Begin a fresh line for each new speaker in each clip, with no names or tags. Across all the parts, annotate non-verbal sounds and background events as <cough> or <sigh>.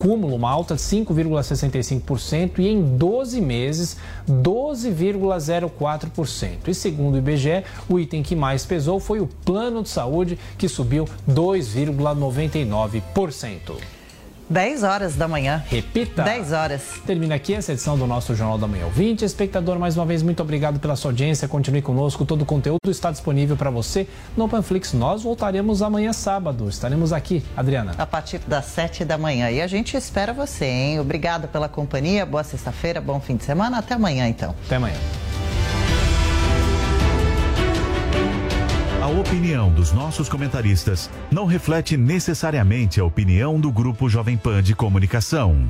acúmulo, uma alta de 5,65% e em 12 meses, 12,04%. E segundo o IBGE, o item que mais pesou foi o plano de saúde, que subiu 2,99%.
10 horas da manhã.
Repita.
10 horas.
Termina aqui essa edição do nosso Jornal da Manhã 20. Espectador, mais uma vez, muito obrigado pela sua audiência. Continue conosco. Todo o conteúdo está disponível para você no Panflix. Nós voltaremos amanhã sábado. Estaremos aqui, Adriana.
A partir das 7 da manhã. E a gente espera você, hein? Obrigada pela companhia. Boa sexta-feira, bom fim de semana. Até amanhã, então.
Até amanhã.
A opinião dos nossos comentaristas não reflete necessariamente a opinião do Grupo Jovem Pan de Comunicação.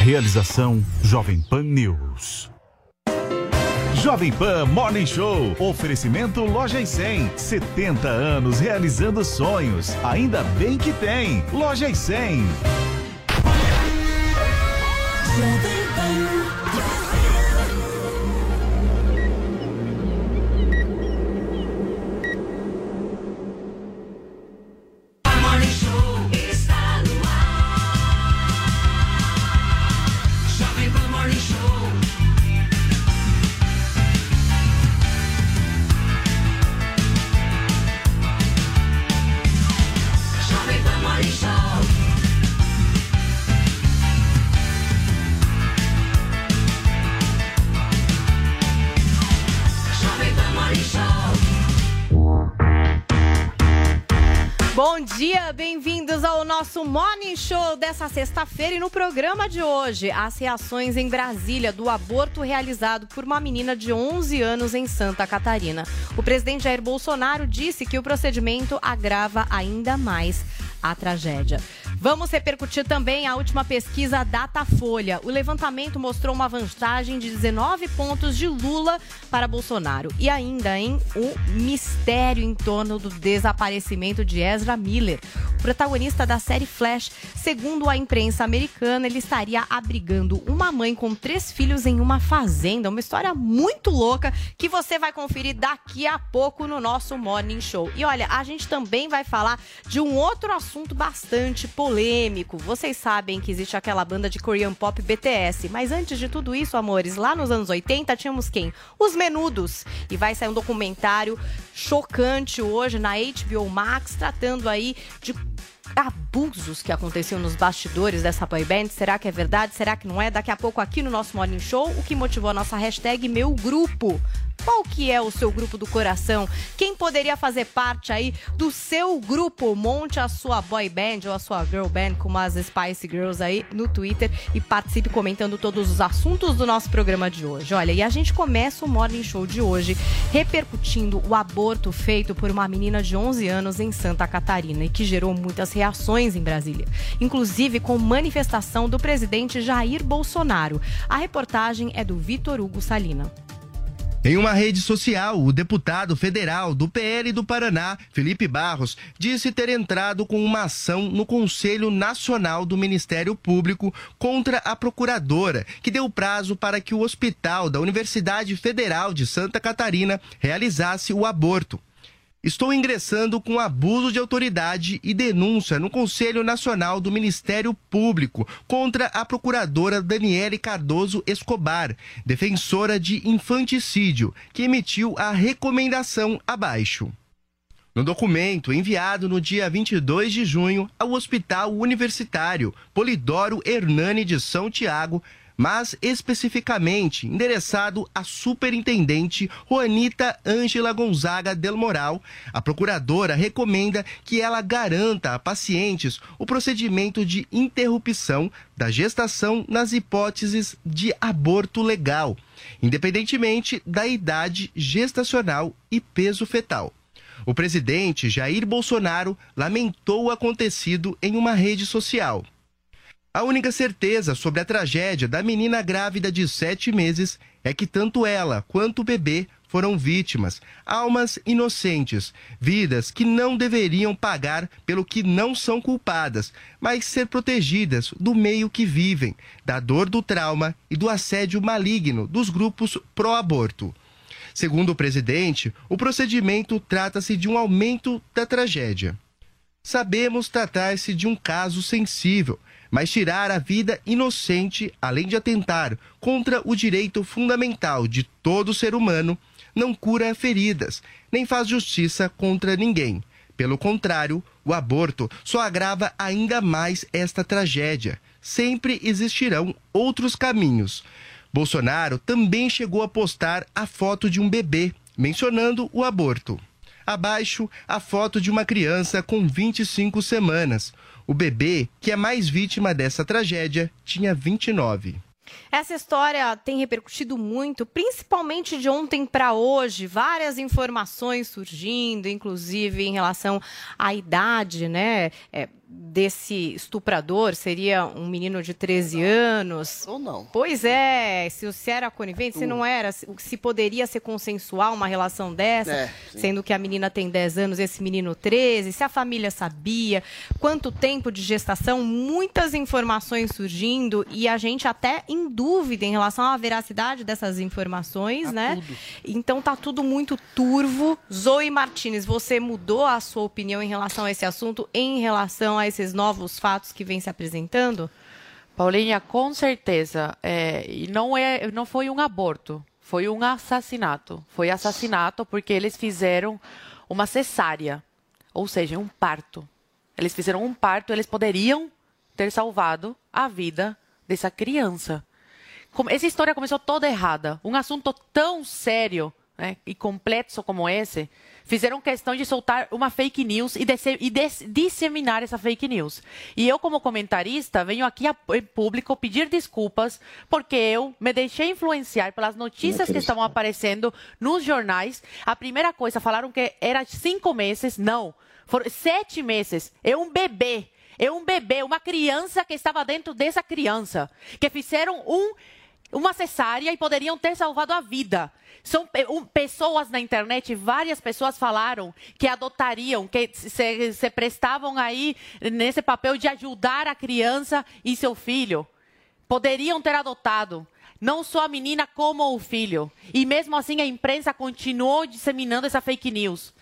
Realização Jovem Pan News. Jovem Pan Morning Show. Oferecimento Loja e 100. 70 anos realizando sonhos. Ainda bem que tem. Loja e 100.
Nosso Morning Show dessa sexta-feira. E no programa de hoje, as reações em Brasília do aborto realizado por uma menina de 11 anos em Santa Catarina. O presidente Jair Bolsonaro disse que o procedimento agrava ainda mais a tragédia. Vamos repercutir também a última pesquisa Datafolha. O levantamento mostrou uma vantagem de 19 pontos de Lula para Bolsonaro. E ainda, em o mistério em torno do desaparecimento de Ezra Miller, protagonista da série Flash. Segundo a imprensa americana, ele estaria abrigando uma mãe com três filhos em uma fazenda. Uma história muito louca que você vai conferir daqui a pouco no nosso Morning Show. E olha, a gente também vai falar de um outro assunto bastante polêmico. Vocês sabem que existe aquela banda de Korean Pop BTS. Mas antes de tudo isso, amores, lá nos anos 80 tínhamos quem? Os Menudos. E vai sair um documentário chocante hoje na HBO Max, tratando aí de abusos que aconteciam nos bastidores dessa boy band. Será que é verdade? Será que não é? Daqui a pouco aqui no nosso Morning Show, o que motivou a nossa hashtag Meu Grupo. Qual que é o seu grupo do coração? Quem poderia fazer parte aí do seu grupo? Monte a sua boy band ou a sua girl band, como as Spice Girls aí no Twitter e participe comentando todos os assuntos do nosso programa de hoje. Olha, e a gente começa o Morning Show de hoje repercutindo o aborto feito por uma menina de 11 anos em Santa Catarina e que gerou muitas reações em Brasília, inclusive com manifestação do presidente Jair Bolsonaro. A reportagem é do Vitor Hugo Salina.
Em uma rede social, o deputado federal do PL do Paraná, Felipe Barros, disse ter entrado com uma ação no Conselho Nacional do Ministério Público contra a procuradora, que deu prazo para que o hospital da Universidade Federal de Santa Catarina realizasse o aborto. Estou ingressando com abuso de autoridade e denúncia no Conselho Nacional do Ministério Público contra a procuradora Daniele Cardoso Escobar, defensora de infanticídio, que emitiu a recomendação abaixo. No documento enviado no dia 22 de junho ao Hospital Universitário Polidoro Hernani de São Tiago, mas especificamente endereçado à superintendente Juanita Ângela Gonzaga del Moral. A procuradora recomenda que ela garanta a pacientes o procedimento de interrupção da gestação nas hipóteses de aborto legal, independentemente da idade gestacional e peso fetal. O presidente Jair Bolsonaro lamentou o acontecido em uma rede social. A única certeza sobre a tragédia da menina grávida de sete meses é que tanto ela quanto o bebê foram vítimas, almas inocentes, vidas que não deveriam pagar pelo que não são culpadas, mas ser protegidas do meio que vivem, da dor do trauma e do assédio maligno dos grupos pró-aborto. Segundo o presidente, o procedimento trata-se de um aumento da tragédia. Sabemos tratar-se de um caso sensível, mas tirar a vida inocente, além de atentar contra o direito fundamental de todo ser humano, não cura feridas, nem faz justiça contra ninguém. Pelo contrário, o aborto só agrava ainda mais esta tragédia. Sempre existirão outros caminhos. Bolsonaro também chegou a postar a foto de um bebê, mencionando o aborto. Abaixo, a foto de uma criança com 25 semanas. O bebê, que é mais vítima dessa tragédia, tinha 29.
Essa história tem repercutido muito, principalmente de ontem para hoje, várias informações surgindo, inclusive em relação à idade, né? É, desse estuprador seria um menino de 13 anos.
Ou não.
Pois é, se, se era conivente, se não era, se, se poderia ser consensual uma relação dessa,
É,
sendo que a menina tem 10 anos, esse menino 13, se a família sabia, quanto tempo de gestação, muitas informações surgindo e a gente até em dúvida em relação à veracidade dessas informações,
Tá
né?
tudo.
Então tá tudo muito turvo. Zoe Martinez, você mudou a sua opinião em relação a esse assunto, em relação a esses novos fatos que vêm se apresentando?
Paulinha, com certeza. É, e não, é, não foi um aborto, foi um assassinato. Foi assassinato porque eles fizeram uma cesárea, ou seja, um parto. Eles fizeram um parto, eles poderiam ter salvado a vida dessa criança. Essa história começou toda errada. Um assunto tão sério né, e complexo como esse, fizeram questão de soltar uma fake news e, disse- e des- disseminar essa fake news. E eu, como comentarista, venho aqui a- em público pedir desculpas porque eu me deixei influenciar pelas notícias que estavam aparecendo nos jornais. A primeira coisa, falaram que era cinco meses. Não, foram sete meses. É um bebê. É um bebê, uma criança que estava dentro dessa criança. Que fizeram um uma cesárea e poderiam ter salvado a vida. São pe- pessoas na internet, várias pessoas falaram que adotariam, que se, se prestavam aí nesse papel de ajudar a criança e seu filho. Poderiam ter adotado. Não só a menina, como o filho. E mesmo assim a imprensa continuou disseminando essa fake news.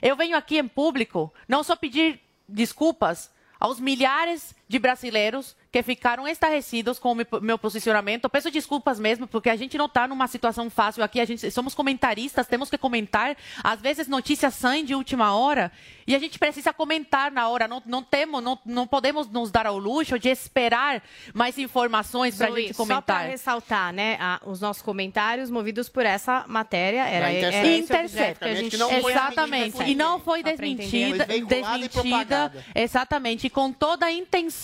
Eu venho aqui em público não só pedir desculpas aos milhares de brasileiros que ficaram estarrecidos com o meu- posicionamento. Eu peço desculpas mesmo, porque a gente não está numa situação fácil aqui. A gente somos comentaristas, temos que comentar. Às vezes notícias saem de última hora e a gente precisa comentar na hora. Não, não temos, não, não podemos nos dar ao luxo de esperar mais informações para a gente
Só para
comentar.
ressaltar, né, a- os nossos comentários movidos por essa matéria era,
Intercept.
gente
Exatamente. E não
foi.
desmentida, desmentida. Exatamente. E com toda a intenção,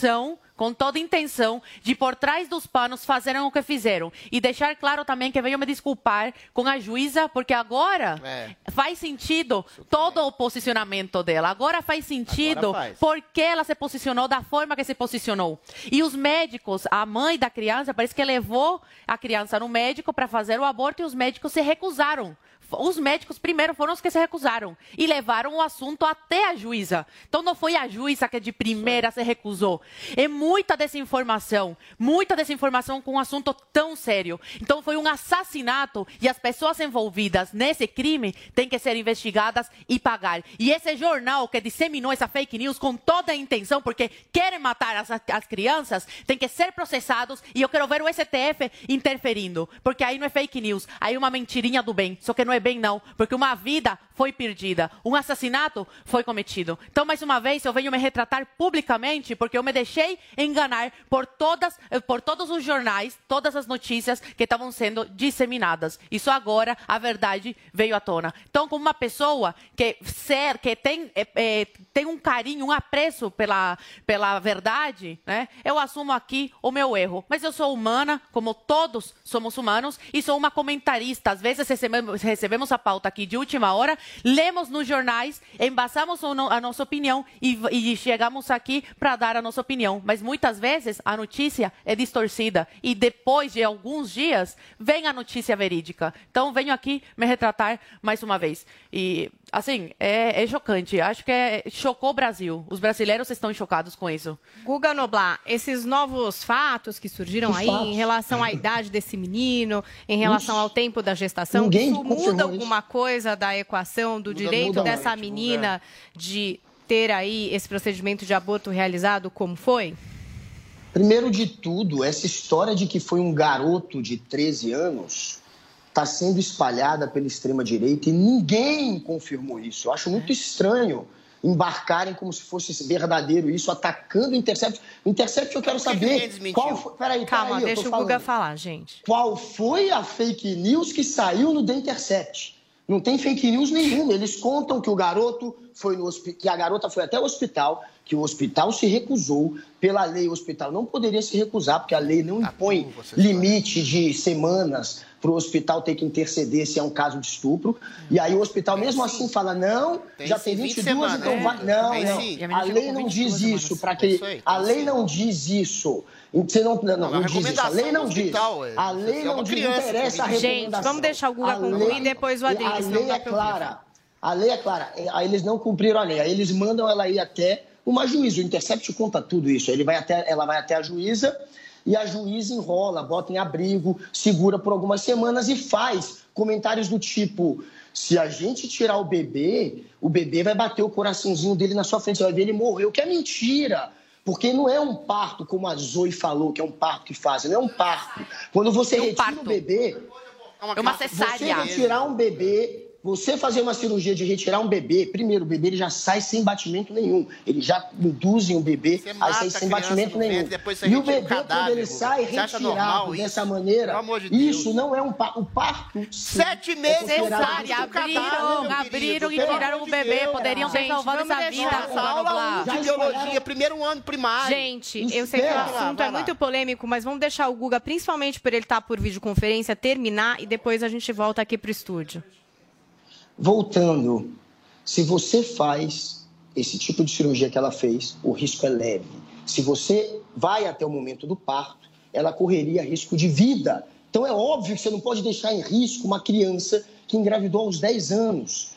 com toda intenção de por trás dos panos fazerem o que fizeram. E deixar claro também que venho me desculpar com a juíza, porque agora
É.
faz sentido todo o posicionamento dela. Agora faz sentido
Agora faz.
por que ela se posicionou da forma que se posicionou. E os médicos, a mãe da criança, parece que levou a criança no médico para fazer o aborto e os médicos se recusaram. Os médicos primeiro foram os que se recusaram e levaram o assunto até a juíza. Então não foi a juíza que de primeira se recusou. É muita desinformação, muita desinformação com um assunto tão sério. Então foi um assassinato e as pessoas envolvidas nesse crime têm que ser investigadas e pagar. E esse jornal que disseminou essa fake news com toda a intenção, porque querem matar as, as crianças, tem que ser processados e eu quero ver o STF interferindo, porque aí não é fake news, aí é uma mentirinha do bem. Só que não é bem não, porque uma vida foi perdida, um assassinato foi cometido. Então, mais uma vez, eu venho me retratar publicamente porque eu me deixei enganar por todas, eh, por todos os jornais, todas as notícias que estavam sendo disseminadas. E só agora a verdade veio à tona. Então, como uma pessoa que ser, que tem, eh, tem um carinho, um apreço pela, pela verdade, né? Eu assumo aqui o meu erro. Mas eu sou humana, como todos somos humanos, e sou uma comentarista. Às vezes recebemos a pauta aqui de última hora, lemos nos jornais, no- a nossa opinião e, e chegamos aqui para dar a nossa opinião. Mas muitas vezes a notícia é distorcida e depois de alguns dias vem a notícia verídica. Então venho aqui me retratar mais uma vez. E assim, é, é chocante. Acho que é, chocou o Brasil. Os brasileiros estão chocados com isso.
Guga Noblar, esses novos fatos que surgiram
Os
aí
fatos.
em relação à idade desse menino, em relação ao tempo da gestação,
Ninguém
isso
confirmou
muda alguma coisa da equação do
Muda-
direito
muda
dessa
muito,
menina de ter aí esse procedimento de aborto realizado como foi?
Primeiro de tudo, essa história de que foi um garoto de 13 anos está sendo espalhada pela extrema-direita e ninguém confirmou isso. Eu acho muito estranho embarcarem como se fosse verdadeiro isso, atacando o Intercept. O Intercept eu quero saber qual foi...
Peraí, Calma, peraí, deixa o Guga falar, gente.
Qual foi a fake news que saiu no The Intercept? Não tem fake news nenhuma. Eles contam que o garoto foi no que a garota foi até o hospital, que o hospital se recusou. Pela lei, o hospital não poderia se recusar, porque a lei não tá impõe limite de semanas para o hospital ter que interceder se é um caso de estupro. E aí o hospital, mesmo assim, fala: não, tem já tem 22, semanas, então vai. Não, não. A lei não diz isso. para que A lei não diz isso. Você não, não, não, não diz isso. A lei não diz. É. A lei não diz. Interessa a recomendação.
Gente, vamos deixar o Guga concluir e depois o Adriano.
A lei é clara. A lei é clara. Aí eles não cumpriram a lei. Aí eles mandam ela ir até uma juíza. O Intercept conta tudo isso. Ele vai até, ela vai até a juíza e a juíza enrola, bota em abrigo, segura por algumas semanas e faz comentários do tipo: se a gente tirar o bebê, o bebê vai bater o coraçãozinho dele na sua frente, você vai ver ele morreu, que é mentira. Porque não é um parto, como a Zoe falou, que é um parto que fazem, não é um parto. Quando você é um retira
parto.
o bebê.
É uma cesárea.
Você retirar um bebê você fazer uma cirurgia de retirar um bebê, primeiro, o bebê ele já sai sem batimento nenhum. Ele já induzem o bebê a sair sem batimento nenhum. e o bebê, cadáver, quando ele sai retirado dessa maneira, de isso não é um parto. O parto.
Sete meses é cesárea. Abriram, abriram e tiraram o bebê. Poderiam ter salvado essa vida.
Aula de biologia, primeiro ano primário.
Gente, eu sei que o assunto é muito polêmico, mas vamos deixar o Guga, principalmente por ele estar por videoconferência, terminar e depois a gente volta aqui para o estúdio.
Voltando, se você faz esse tipo de cirurgia que ela fez, o risco é leve. Se você vai até o momento do parto, ela correria risco de vida. Então é óbvio que você não pode deixar em risco uma criança que engravidou aos 10 anos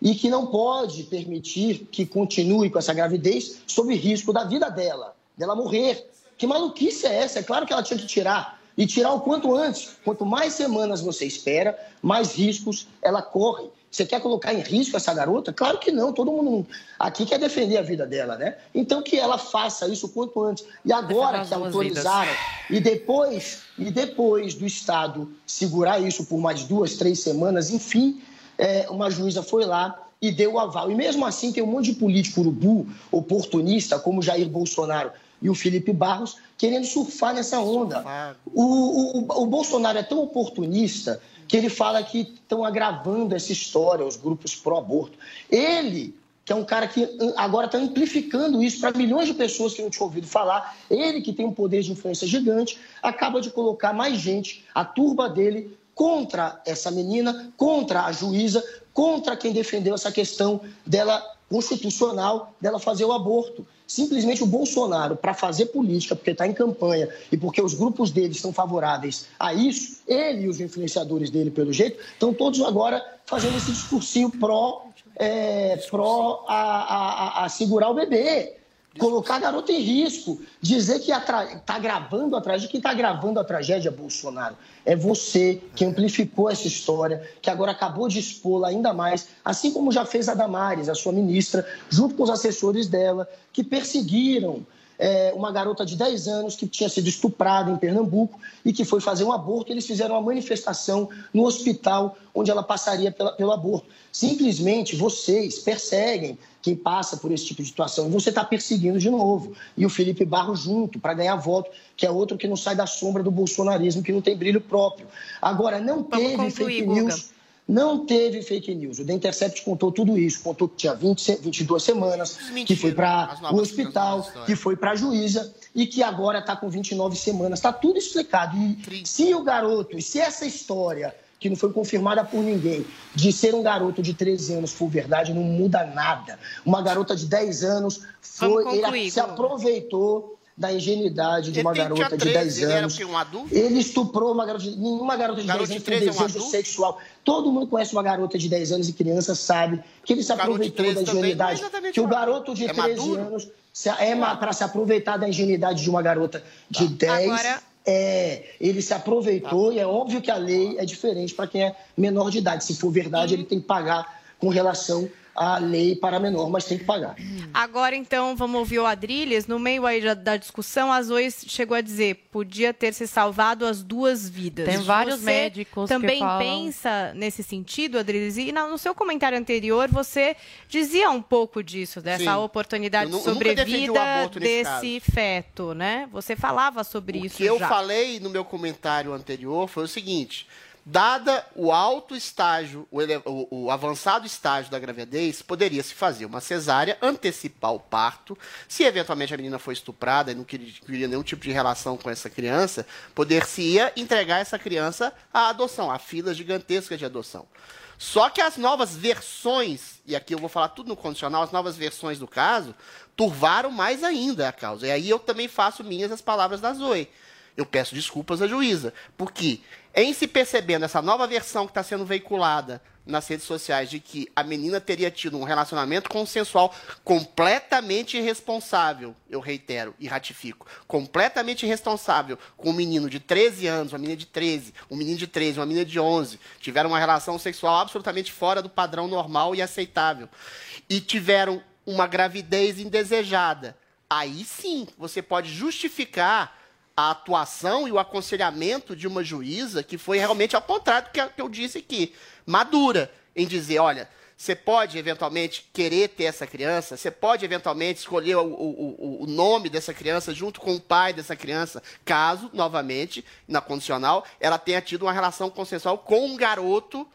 e que não pode permitir que continue com essa gravidez sob risco da vida dela, dela morrer. Que maluquice é essa? É claro que ela tinha que tirar. E tirar o quanto antes. Quanto mais semanas você espera, mais riscos ela corre. Você quer colocar em risco essa garota? Claro que não, todo mundo aqui quer defender a vida dela, né? Então que ela faça isso o quanto antes. E agora que autorizaram, e depois, e depois do Estado segurar isso por mais duas, três semanas, enfim, é, uma juíza foi lá e deu o aval. E mesmo assim tem um monte de político urubu, oportunista, como Jair Bolsonaro e o Felipe Barros, querendo surfar nessa onda. O, o, o Bolsonaro é tão oportunista que ele fala que estão agravando essa história, os grupos pró-aborto. Ele, que é um cara que agora está amplificando isso para milhões de pessoas que não tinham ouvido falar, ele que tem um poder de influência gigante, acaba de colocar mais gente, a turba dele, contra essa menina, contra a juíza, contra quem defendeu essa questão dela constitucional, dela fazer o aborto. Simplesmente o Bolsonaro, para fazer política, porque está em campanha e porque os grupos dele estão favoráveis a isso, ele e os influenciadores dele, pelo jeito, estão todos agora fazendo esse discursinho pró, é, pró a, a, a segurar o bebê colocar a garota em risco, dizer que está gravando a tragédia. Quem está gravando a tragédia, Bolsonaro, é você que amplificou essa história, que agora acabou de expô-la ainda mais, assim como já fez a Damares, a sua ministra, junto com os assessores dela, que perseguiram é, uma garota de 10 anos que tinha sido estuprada em Pernambuco e que foi fazer um aborto. Eles fizeram uma manifestação no hospital onde ela passaria pela, pelo aborto. Simplesmente vocês perseguem quem passa por esse tipo de situação. E você está perseguindo de novo. E o Felipe Barro junto, para ganhar voto, que é outro que não sai da sombra do bolsonarismo, que não tem brilho próprio. Agora, não Vamos teve concluir, fake news. Guga. Não teve fake news. O The Intercept contou tudo isso. Contou que tinha 20, 22 semanas, que foi para o hospital, que foi para a juíza e que agora está com 29 semanas. Está tudo explicado. E se o garoto, e se essa história que não foi confirmada por ninguém, de ser um garoto de 13 anos for verdade, não muda nada. Uma garota de 10 anos foi, ele se aproveitou da ingenuidade de uma garota 13, de 10 anos. Ele, um ele estuprou uma garota de, nenhuma garota de garota 10 anos com desejo é um sexual. Todo mundo conhece uma garota de 10 anos e criança sabe que ele se aproveitou da ingenuidade. Que o garoto de é 13 maduro? anos é para se aproveitar da ingenuidade de uma garota de tá. 10 Agora é, ele se aproveitou tá. e é óbvio que a lei é diferente para quem é menor de idade. Se for verdade, uhum. ele tem que pagar com relação a lei para menor, mas tem que pagar.
Agora, então, vamos ouvir o Adrilles. No meio aí da discussão, a Zoe chegou a dizer podia ter se salvado as duas vidas.
Tem vários
você
médicos
também
que falam...
pensa nesse sentido, Adrilles? E no seu comentário anterior, você dizia um pouco disso, dessa
Sim.
oportunidade
Eu
de sobrevida desse feto, né? Você falava sobre
O
isso
que eu
já.
falei no meu comentário anterior foi o seguinte: dada o alto estágio, o, ele- o- o avançado estágio da gravidez, poderia se fazer uma cesárea, antecipar o parto. Se eventualmente a menina foi estuprada e não queria, queria nenhum tipo de relação com essa criança, poder-se-ia entregar essa criança à adoção, à fila gigantesca de adoção. Só que as novas versões, e aqui eu vou falar tudo no condicional, as novas versões do caso, turvaram mais ainda a causa. E aí eu também faço minhas as palavras da Zoe. Eu peço desculpas à juíza, porque em se percebendo essa nova versão que está sendo veiculada nas redes sociais de que a menina teria tido um relacionamento consensual completamente irresponsável, eu reitero e ratifico, completamente irresponsável com um menino de 13 anos, uma menina de 13, um menino de 13, uma menina de 11, tiveram uma relação sexual absolutamente fora do padrão normal e aceitável, e tiveram uma gravidez indesejada. Aí sim, você pode justificar a atuação e o aconselhamento de uma juíza que foi realmente ao contrário do que eu disse aqui, madura, em dizer, olha, você pode eventualmente querer ter essa criança, você pode eventualmente escolher o, o- o- o nome dessa criança junto com o pai dessa criança, caso, novamente, na condicional, ela tenha tido uma relação consensual com um garoto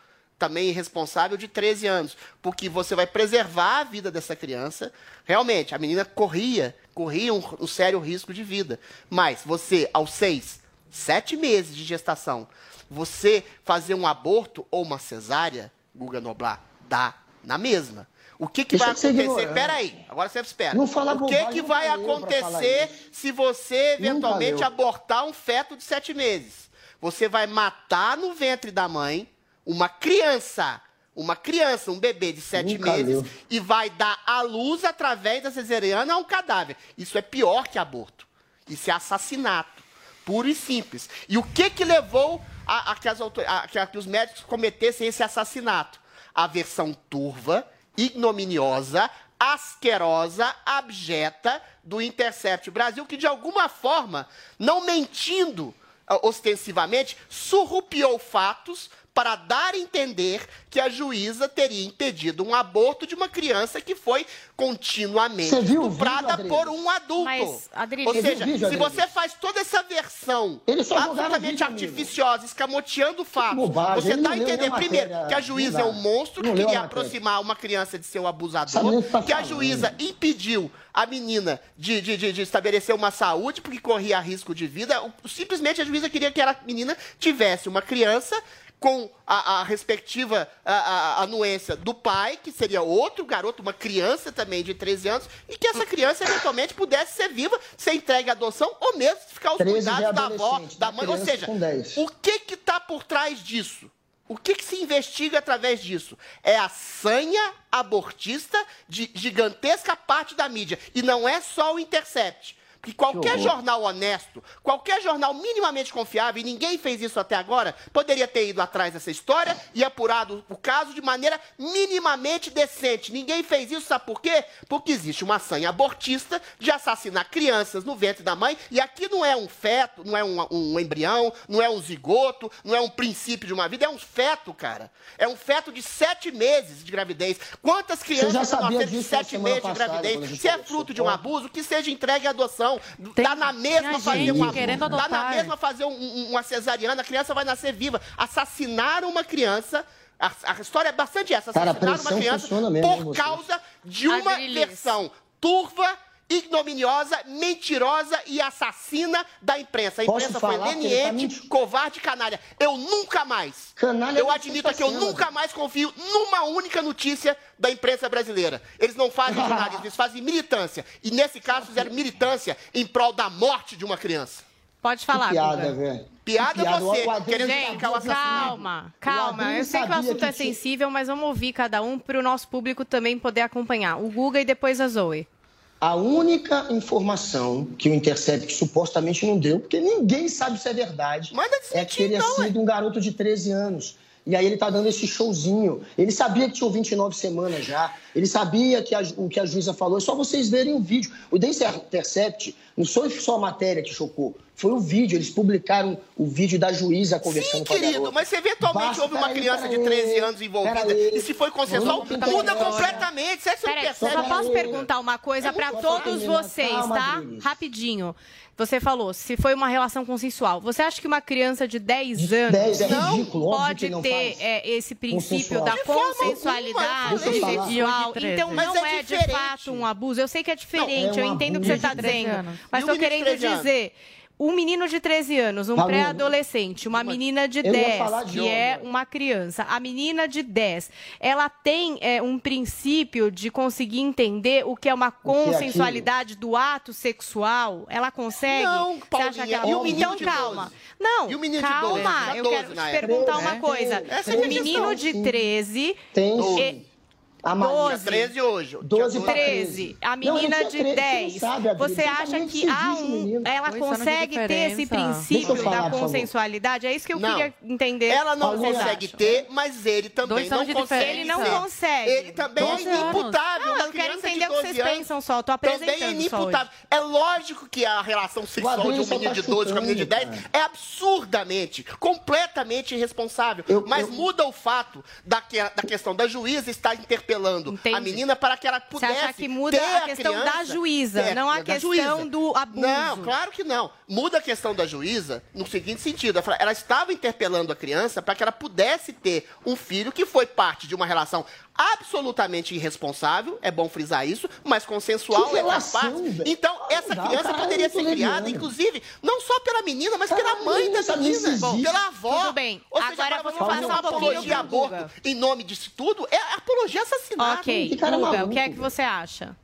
também irresponsável de 13 anos, porque você vai preservar a vida dessa criança. Realmente, a menina corria, corria um, um sério risco de vida. Mas você, aos seis, sete meses de gestação, você fazer um aborto ou uma cesárea, Guga Noblar, dá na mesma. O que, que vai acontecer?
ignorante.
Peraí, agora você espera.
Não fala
o que, que vai acontecer se você eventualmente abortar um feto de sete meses? Você vai matar no ventre da mãe uma criança, uma criança, um bebê de sete
Nunca
meses,
leu.
e vai dar à luz através da cesariana a um cadáver. Isso é pior que aborto. Isso é assassinato. Puro e simples. E o que que levou a, a que, as autor- a- que a- que os médicos cometessem esse assassinato? A versão turva, ignominiosa, asquerosa, abjeta do Intercept Brasil, que de alguma forma, não mentindo ah, ostensivamente, surrupiou fatos para dar a entender que a juíza teria impedido um aborto de uma criança que foi continuamente
o vídeo,
estuprada
Adriles?
por um adulto.
Mas, Adriles,
Ou
o
seja,
vídeo,
se você faz toda essa versão absolutamente
vídeo, amigo.
artificiosa, escamoteando fatos,
bobagem,
você dá a entender, primeiro,
matéria,
que a juíza é um monstro que queria aproximar uma criança de seu abusador,
o tá
que a juíza impediu a menina de, de, de, de estabelecer uma saúde porque corria risco de vida. O- Simplesmente a juíza queria que a menina tivesse uma criança com a, a respectiva a, a- anuência do pai, que seria outro garoto, uma criança também de 13 anos, e que essa criança eventualmente pudesse ser viva, ser entregue à adoção, ou mesmo ficar aos
13 já
cuidados da avó, da mãe. Ou seja,
com 10.
o que que está por trás disso? O que, que se investiga através disso? É a sanha abortista de gigantesca parte da mídia. E não é só o Intercept. Porque qualquer jornal honesto, qualquer jornal minimamente confiável, e ninguém fez isso até agora, poderia ter ido atrás dessa história e apurado o caso de maneira minimamente decente. Ninguém fez isso, sabe por quê? Porque existe uma sanha abortista de assassinar crianças no ventre da mãe, e aqui não é um feto, não é um, um embrião, não é um zigoto, não é um princípio de uma vida, é um feto, cara. É um feto de sete meses de gravidez. Quantas crianças nasceram de sete meses de
passada,
gravidez?
a gente
Se é fruto de um abuso, que seja entregue à adoção.
Tem-
Dá na mesma
tinha
fazer um
querendo
Dá na mesma fazer um- um- uma cesariana, a criança vai nascer viva. Assassinaram uma criança. A, a história é bastante essa.
Cara,
Assassinaram uma criança
mesmo
por causa de uma versão turva, ignominiosa, mentirosa e assassina da imprensa. A
Posso
imprensa foi
que tá
leniente,
mentindo?
covarde e canalha. Eu nunca mais.
Canalha
eu
é
admito que eu nunca mais confio numa única notícia da imprensa brasileira. Eles não fazem jornalismo, eles fazem militância. E nesse caso fizeram militância em prol da morte de uma criança.
Pode falar,
piada,
Guga.
velho.
Piada
Que
você, querendo
Gente,
explicar o assassinato.
calma, calma. Eu sei que o assunto
que
é
tinha-
sensível, mas vamos ouvir cada um para o nosso público também poder acompanhar. O Guga e depois a Zoe.
A única informação que o Intercept supostamente não deu, porque ninguém sabe se é verdade, é que teria
então, ué.
sido um garoto de 13 anos. E aí ele tá dando esse showzinho. Ele sabia que tinham 29 semanas já. Ele sabia que a, o que a juíza falou. É só vocês verem o vídeo. O The Intercept não foi só a matéria que chocou. Foi o vídeo. Eles publicaram o vídeo da juíza conversando
Sim,
com a
querido,
garota.
mas se eventualmente
Basta-
houve uma
peraí,
criança de
peraí,
13 anos envolvida e se foi consensual, muda completamente. Você não
Peraí,
percebe?
só posso perguntar uma coisa
É
pra
muito
todos
fácil,
vocês,
calma,
tá?
Adriles.
Rapidinho. Você falou, se foi uma relação consensual. Você acha que uma criança de 10 anos
10 é
não
ridículo,
pode
não
ter é, esse princípio
Consensual.
da consensualidade sexual? Então
13?
não
Mas é
é, de fato um abuso. Eu sei que é diferente,
Não, é um
eu entendo o que você está
De 13
dizendo. Mas
E de
querendo
13 anos?
dizer. Um menino de 13 anos, um pré-adolescente, uma menina de
Eu ia
10,
falar de
que é uma criança. A menina de 10, ela tem é, um princípio de conseguir entender o que é uma
é
consensualidade do ato sexual? Ela consegue?
Não,
Você
Paulinha,
acha que ela...
e o menino
Então,
de
calma.
12?
Não,
E o menino de
calma.
12? Tinha
Eu
12
quero te perguntar
É,
uma coisa.
essa é a
o
questão,
menino de
sim.
13...
Tem a Maria.
12.
13 hoje.
12
Tinha
pra
13. A
Não,
menina
tinha
de
13,
10.
você não sabe,
Você acha que há um, ela
de
consegue ter esse princípio
eu falar,
da consensualidade? É isso que eu
Não.
queria entender.
Ela não
Paulinha.
consegue ter, mas ele também
Dois
não consegue.
diferença.
Ele não consegue.
Ele também
12
é inimputável.
Não,
Uma
eu quero entender
de
o que
12
vocês
anos
pensam só. Tô
Também é
apresentando só hoje.
inimputável. É lógico que a relação sexual de um
só
menino
tá
de 12 com uma menina de 10
chutando,
é absurdamente, completamente irresponsável.
Eu-
mas
eu-
muda o fato da, que- da questão da juíza estar interpelando
Entendi.
a menina para que ela
Você
pudesse
acha que muda
ter
a questão da
criança-
juíza,
ter
não a
da
questão do abuso?
Não, claro que não. Muda a questão da juíza no seguinte sentido. Ela estava interpelando a criança para que ela pudesse ter um filho que foi parte de uma relação absolutamente irresponsável, é bom frisar isso, mas consensual
Que
é
relação,
parte.
velho?
Então, essa
dá,
criança
cara é
poderia ser criada, inclusive, não só pela menina, mas
Cara,
pela mãe
se
menina,
existe.
pela avó.
Tudo bem.
Ou seja,
Agora
agora você
vamos
fazer uma
um
apologia a
pro
aborto em nome disso tudo é apologia a assassinato.
Ok, Guga, o que é que você acha?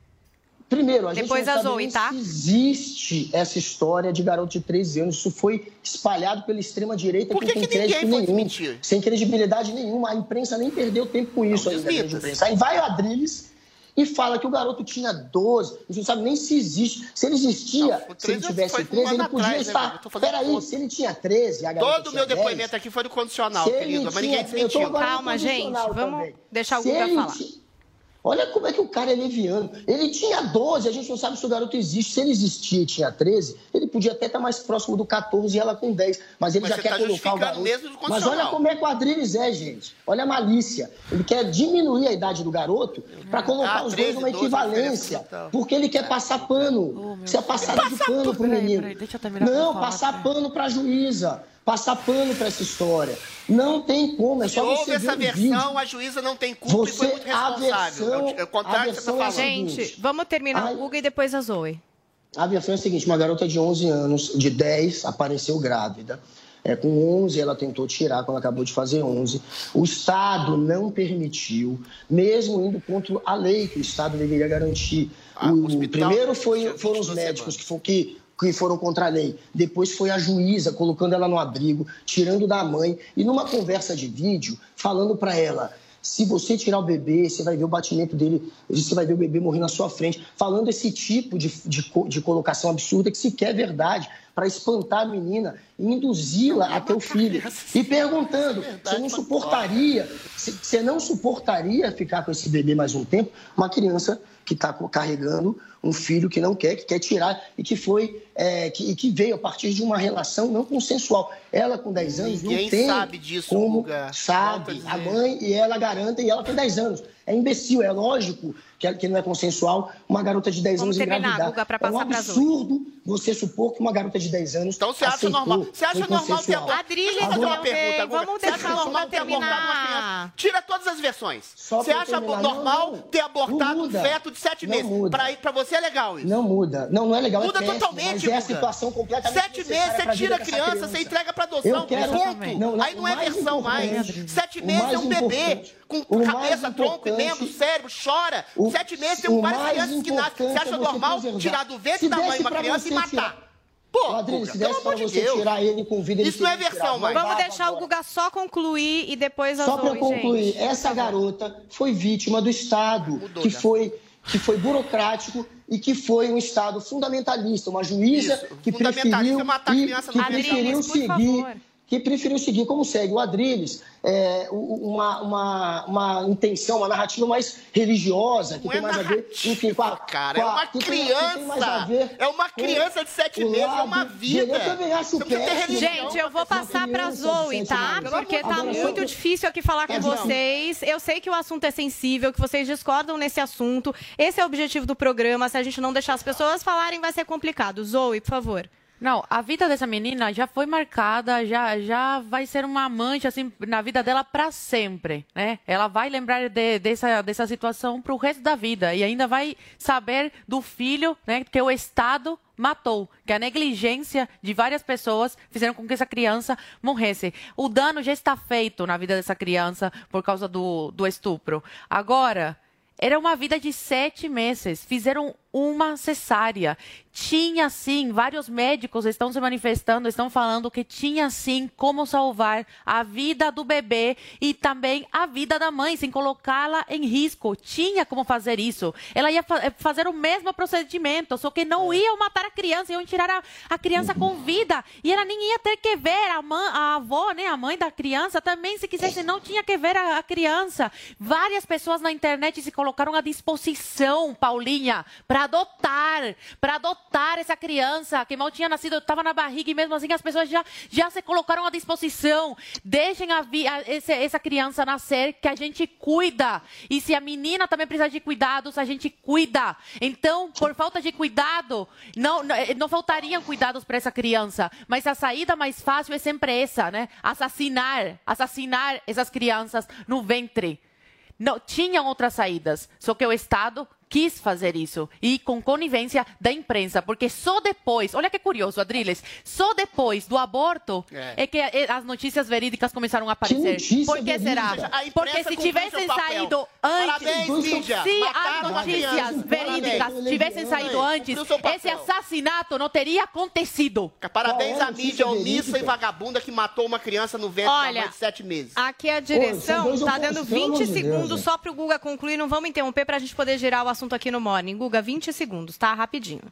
Primeiro, a gente
Depois
não
a
sabe
Zoe, tá?
se existe essa história de garoto de 13 anos. Isso foi espalhado pela extrema-direita
Por que
com
que ninguém
crédito
foi
nenhum,
desmentir?
sem credibilidade nenhuma. A imprensa nem perdeu tempo com isso
Não,
ainda, a grande
desmita-se.
imprensa. Aí vai o Adriles e fala que o garoto tinha 12. A gente não sabe nem se existe. Se ele existia,
Não,
se ele
13
tivesse
foi
13,
um
ele podia
atrás, né,
estar...
fazendo
Peraí, se ele tinha 13 e a garota
Todo o meu
tinha 10,
depoimento aqui foi do condicional, querido,
ele
mas ninguém
tinha-
desmentiu.
Calma, gente, vamos
também.
deixar o Guga falar.
Olha como é que o cara é leviano. Ele tinha 12, a gente não sabe se o garoto existe. Se ele existia e tinha 13, ele podia até estar mais próximo do 14 e ela com 10. Mas ele
Mas
já
você
quer
tá
colocar o garoto. Mas olha como é que o Adriles é, gente. Olha a malícia. Ele quer diminuir a idade do garoto para colocar
Ah,
os
13,
dois numa
12,
equivalência.
diferença
Porque ele quer passar pano. Isso é passada de pano pro
Peraí,
menino.
peraí, deixa eu terminar pra
Não, passar
peraí.
pano pra juíza. Passar pano pra essa história. Não tem como, é só
houve
você ver
essa
o
versão,
vídeo.
a juíza não tem culpa e
Você-
foi muito
a
responsável.
versão-
é o contrário
a
que você está
versão é
falando.
a
Gente, vamos terminar
Ai.
o Guga e depois a Zoe.
A versão é a seguinte: uma garota de 11 anos, de 10, apareceu grávida. É, com 11, ela tentou tirar quando acabou de fazer 11. O Estado não permitiu, mesmo indo contra a lei que o Estado deveria garantir.
Ah,
o,
hospital
primeiro foi- foram os
22
médicos que, que, que foram contra a lei. Depois foi a juíza colocando ela no abrigo, tirando da mãe. E numa conversa de vídeo, falando para ela. Se você tirar o bebê, você vai ver o batimento dele, você vai ver o bebê morrer na sua frente. Falando esse tipo de, de, de colocação absurda que sequer é verdade, para espantar a menina e induzi-la até o filho. E perguntando, você não suportaria, você não suportaria ficar com esse bebê mais um tempo? Uma criança que está carregando um filho que não quer, que quer tirar e que foi é, que, e que veio a partir de uma relação não consensual. Ela com 10 anos
Ninguém
não tem
sabe disso,
como
Guga. Volto a
sabe a mãe e ela garantem e ela tem 10 anos. É imbecil, é lógico que, que não é consensual uma garota de 10
Vamos
anos
terminar,
engravidar.
Guga, pra
é um
passar pra Zoe.
absurdo você supor que uma garota de 10 anos
Então você acha normal? Você acha normal ter Deixa eu fazer uma pergunta. Guga.
Vamos
Você acha
deixar o
normal
Guga
ter abortado uma
terminar.
criança? Tira todas as versões.
Só
Você acha
terminar.
normal
Não, não.
ter abortado um feto de sete
Não
meses?
muda.
Pra, pra você é legal isso?
Não muda. Não, não é legal,
Muda
é péssimo,
totalmente,
mas é a situação completamente
Sete
necessária
meses
pra
você tira a criança, você entrega pra adoção.
Eu quero-
ponto.
Não,
Aí não é versão mais.
importante-
Sete
o
meses
mais
é um bebê com cabeça, tronco,
importante-
membro, cérebro, chora.
O-
Sete meses tem várias
mais
crianças que nascem. Você acha
é você
normal
preservar.
tirar do ventre da mãe uma
pra
criança
você
e matar?
tirar-
Pô, Guga,
se
pelo
desse pra
amor de
você
Deus.
tirar ele com vida, ele
Isso não é versão, mãe.
Vamos deixar o. Guga só concluir e depois a
Só para concluir,
gente.
essa garota foi vítima do Estado,
Mudou
que
já.
foi, que foi burocrático e que foi um Estado fundamentalista, uma juíza
Isso,
que
fundamentalista
preferiu,
é matar
e,
criança
que
no
preferiu seguir,
favor.
Que preferiu seguir como segue o Adrilles, é, uma, uma, uma intenção, uma narrativa mais religiosa, que
Não
tem
é
mais a ver, enfim, com a,
Cara,
com
é uma
que que
criança. É uma criança de sete meses, é uma vida.
Eu também acho péssimo.
religião.
Gente, eu vou passar pra Zoe, tá? Porque tá muito difícil aqui falar com
É,
vocês. Eu sei que o assunto é sensível, que vocês discordam nesse assunto. Esse é o objetivo do programa. Se a gente não deixar as pessoas falarem, vai ser complicado. Zoe, por favor.
Não, a vida dessa menina já foi marcada, já, já vai ser uma mancha assim na vida dela para sempre, né? Ela vai lembrar de- dessa, dessa situação para o resto da vida e ainda vai saber do filho, né, que o Estado matou, que a negligência de várias pessoas fizeram com que essa criança morresse. O dano já está feito na vida dessa criança por causa do, do estupro. Agora, era uma vida de sete meses. Fizeram uma cesárea. Tinha sim, vários médicos estão se manifestando, estão falando que tinha sim como salvar a vida do bebê e também a vida da mãe, sem colocá-la em risco. Tinha como fazer isso. Ela ia fa- fazer o mesmo procedimento, só que não iam matar a criança, iam tirar a, a criança com vida. E ela nem ia ter que ver a, mãe, a avó, né, a mãe da criança também, se quisesse, não tinha que ver a, a criança. Várias pessoas na internet se colocaram à disposição, Paulinha, para adotar, para adotar essa criança que mal tinha nascido, estava na barriga e mesmo assim as pessoas já, já se colocaram à disposição. Deixem a a- esse- essa criança nascer, que a gente cuida. E se a menina também precisa de cuidados, a gente cuida. Então, por falta de cuidado, não, não, não faltariam cuidados para essa criança. Mas a saída mais fácil é sempre essa, né? Assassinar, assassinar essas crianças no ventre. Não, tinham outras saídas, só que o Estado quis fazer isso e com conivência da imprensa, porque só depois, olha que curioso, Adriles, só depois do aborto
É.
é, que as notícias verídicas começaram a aparecer.
notícia
Por que será?
A
Porque se tivessem saído antes,
Parabéns, mídia.
se as notícias verídicas
Parabéns.
tivessem saído antes, esse assassinato não teria acontecido.
Parabéns
é a
à mídia omissa
verídica?
e vagabunda que matou uma criança no ventre
Olha,
de sete meses.
Aqui a direção tá
opostos,
dando
pelo
20
amor de Deus,
segundos só pro Guga concluir. Não vamos interromper pra gente poder girar o assunto aqui no Morning. Guga, 20 segundos, tá? Rapidinho.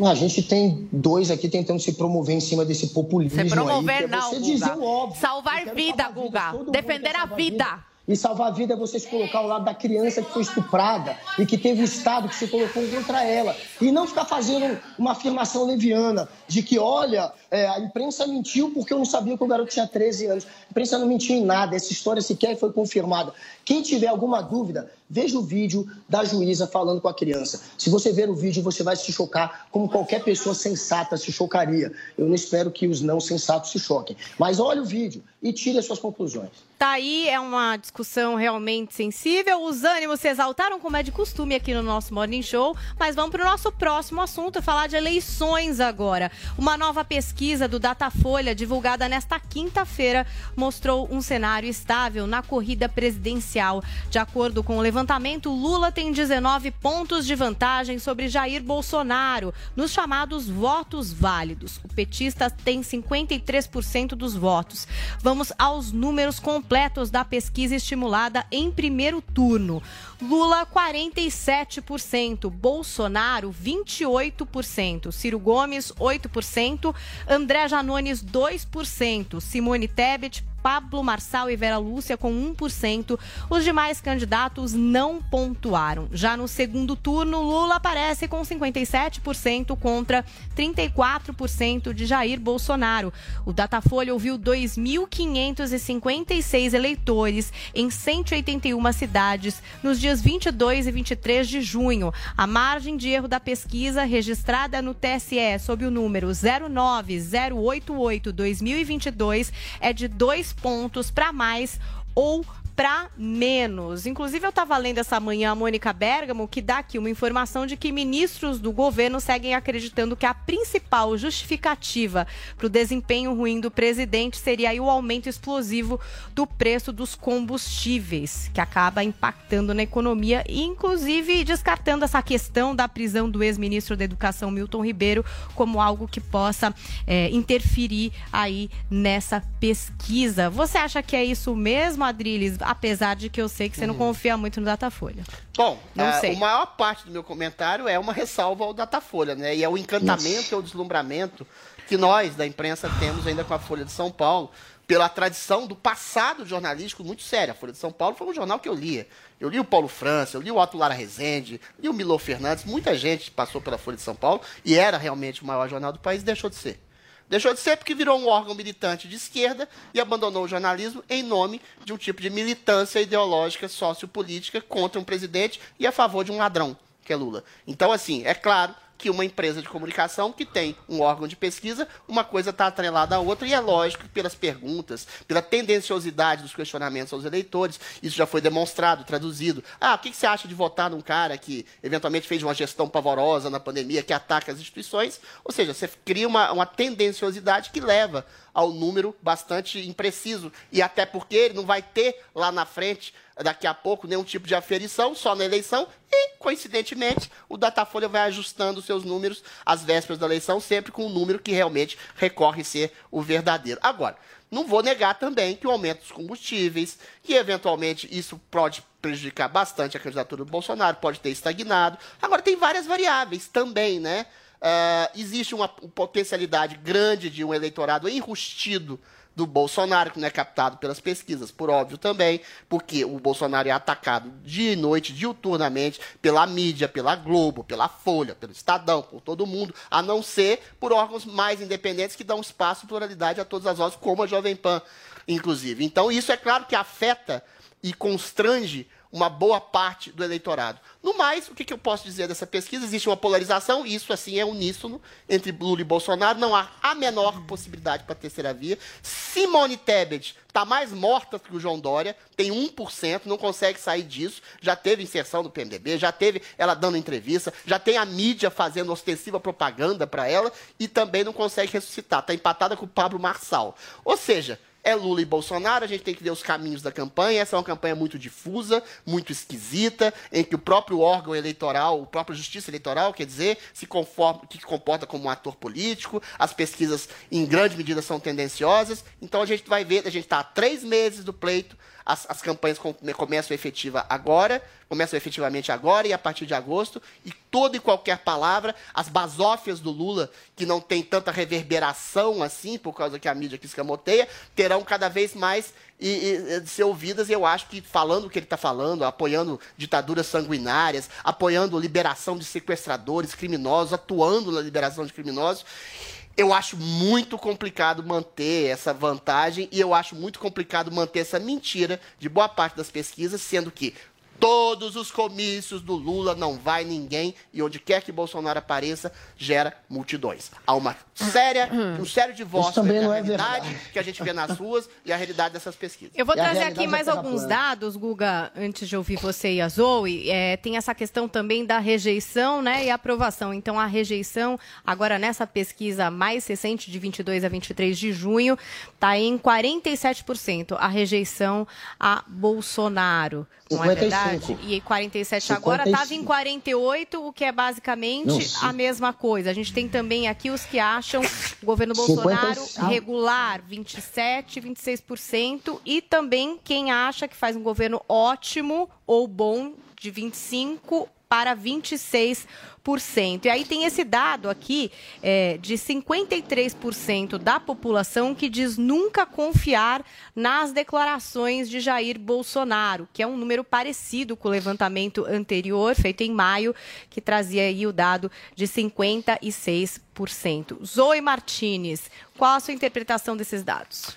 A gente tem dois aqui tentando se promover em cima desse populismo
Se promover
aí, que é
não, Guga. Salvar vida, Guga.
mundo
Defender a
salvar
vida.
E salvar a vida é você se colocar ao lado da criança que foi estuprada e que teve o Estado que se colocou contra ela. E não ficar fazendo uma afirmação leviana de que, olha, é, a imprensa mentiu porque eu não sabia que o garoto tinha 13 anos. A imprensa não mentiu em nada, essa história sequer foi confirmada. Quem tiver alguma dúvida, veja o vídeo da juíza falando com a criança. Se você ver o vídeo, você vai se chocar como qualquer pessoa sensata se chocaria. Eu não espero que os não sensatos se choquem. Mas olhe o vídeo e tire as suas conclusões.
Tá aí, é uma discussão realmente sensível. Os ânimos se exaltaram, como é de costume aqui no nosso Morning Show. Mas vamos para o nosso próximo assunto, falar de eleições agora. Uma nova pesquisa do Datafolha, divulgada nesta quinta-feira, mostrou um cenário estável na corrida presidencial. De acordo com o levantamento, Lula tem 19 pontos de vantagem sobre Jair Bolsonaro nos chamados votos válidos. O petista tem 53% dos votos. Vamos aos números completos da pesquisa estimulada em primeiro turno. Lula, 47%, Bolsonaro, 28%, Ciro Gomes, 8%, André Janones, 2%, Simone Tebet, Pablo Marçal e Vera Lúcia com 1%. Os demais candidatos não pontuaram. Já no segundo turno, Lula aparece com 57% contra 34% de Jair Bolsonaro. O Datafolha ouviu 2.556 eleitores em 181 cidades nos dias 22 e 23 de junho. A margem de erro da pesquisa registrada no TSE sob o número 09088-2022 é de dois pontos para mais ou para menos. Inclusive, eu estava lendo essa manhã a Mônica Bergamo, que dá aqui uma informação de que ministros do governo seguem acreditando que a principal justificativa para o desempenho ruim do presidente seria o aumento explosivo do preço dos combustíveis, que acaba impactando na economia, inclusive descartando essa questão da prisão do ex-ministro da Educação, Milton Ribeiro, como algo que possa é, interferir aí nessa pesquisa. Você acha que é isso mesmo, Adriles? Apesar de que eu sei que você não confia muito no Datafolha.
Bom,
Não
a,
sei.
a maior parte do meu comentário é uma ressalva ao Datafolha, né? E é o encantamento e o deslumbramento que nós, da imprensa, temos ainda com a Folha de São Paulo, pela tradição do passado jornalístico muito sério. A Folha de São Paulo foi um jornal que eu lia. Eu li o Paulo França, eu li o Otto Lara Rezende, li o Milô Fernandes, muita gente passou pela Folha de São Paulo e era realmente o maior jornal do país e deixou de ser. Deixou de ser porque virou um órgão militante de esquerda e abandonou o jornalismo em nome de um tipo de militância ideológica sociopolítica contra um presidente e a favor de um ladrão, que é Lula. Então, assim, é claro que uma empresa de comunicação que tem um órgão de pesquisa, uma coisa está atrelada à outra, e é lógico que pelas perguntas, pela tendenciosidade dos questionamentos aos eleitores, isso já foi demonstrado, traduzido. Ah, o que você acha de votar num cara que eventualmente fez uma gestão pavorosa na pandemia, que ataca as instituições? Ou seja, você cria uma, uma tendenciosidade que leva ao número bastante impreciso. E até porque ele não vai ter lá na frente, daqui a pouco, nenhum tipo de aferição, só na eleição. E, coincidentemente, o Datafolha vai ajustando seus números às vésperas da eleição, sempre com um número que realmente recorre ser o verdadeiro. Agora, não vou negar também que o aumento dos combustíveis, que eventualmente isso pode prejudicar bastante a candidatura do Bolsonaro, pode ter estagnado. Agora, tem várias variáveis também, né? Ah, existe uma potencialidade grande de um eleitorado enrustido do Bolsonaro, que não é captado pelas pesquisas, por óbvio também, porque o Bolsonaro é atacado dia e noite, diuturnamente, pela mídia, pela Globo, pela Folha, pelo Estadão, por todo mundo, a não ser por órgãos mais independentes que dão espaço e pluralidade a todas as vozes, como a Jovem Pan, inclusive. Então, isso é claro que afeta e constrange uma boa parte do eleitorado. No mais, o que, que eu posso dizer dessa pesquisa? Existe uma polarização, e isso assim é uníssono entre Lula e Bolsonaro. Não há a menor possibilidade para a terceira via. Simone Tebet está mais morta que o João Dória, tem 1%, não consegue sair disso. Já teve inserção do PMDB, já teve ela dando entrevista, já tem a mídia fazendo ostensiva propaganda para ela e também não consegue ressuscitar. Está empatada com o Pablo Marçal. Ou seja, é Lula e Bolsonaro, a gente tem que ver os caminhos da campanha. Essa é uma campanha muito difusa, muito esquisita, em que o próprio órgão eleitoral, o próprio Justiça Eleitoral, quer dizer, se conforma, que comporta como um ator político. As pesquisas, em grande medida, são tendenciosas. Então a gente vai ver, a gente está há três meses do pleito, as, as campanhas com- começam efetiva agora, começam efetivamente agora e a partir de agosto, e toda e qualquer palavra, as basófias do Lula, que não tem tanta reverberação assim, por causa que a mídia que escamoteia, terão cada vez mais e, e, ser ouvidas, e eu acho que falando o que ele está falando, apoiando ditaduras sanguinárias, apoiando liberação de sequestradores, criminosos, atuando na liberação de criminosos, eu acho muito complicado manter essa vantagem e eu acho muito complicado manter essa mentira de boa parte das pesquisas, sendo que todos os comícios do Lula não vai ninguém e onde quer que Bolsonaro apareça, gera multidões. Há uma séria, um sério divórcio entre a
é
realidade
verdade.
que a gente vê nas ruas e a realidade dessas pesquisas.
Eu vou
E
trazer aqui mais alguns dados, Guga, antes de ouvir você e a Zoe. É, tem essa questão também da rejeição né, e aprovação. Então, a rejeição, agora nessa pesquisa mais recente, de 22 a 23 de junho, está em 47% a rejeição a Bolsonaro. Não é
55.
Verdade? E 47 agora estava em
55.
48, o que é basicamente
Não,
a mesma coisa. A gente tem também aqui os que acham o governo Bolsonaro
55.
regular, 27, 26%, e também quem acha que faz um governo ótimo ou bom, de 25 para 26%. E aí tem esse dado aqui é, de 53% da população que diz nunca confiar nas declarações de Jair Bolsonaro, que é um número parecido com o levantamento anterior, feito em maio, que trazia aí o dado de 56%. Zoe Martinez, qual a sua interpretação desses dados?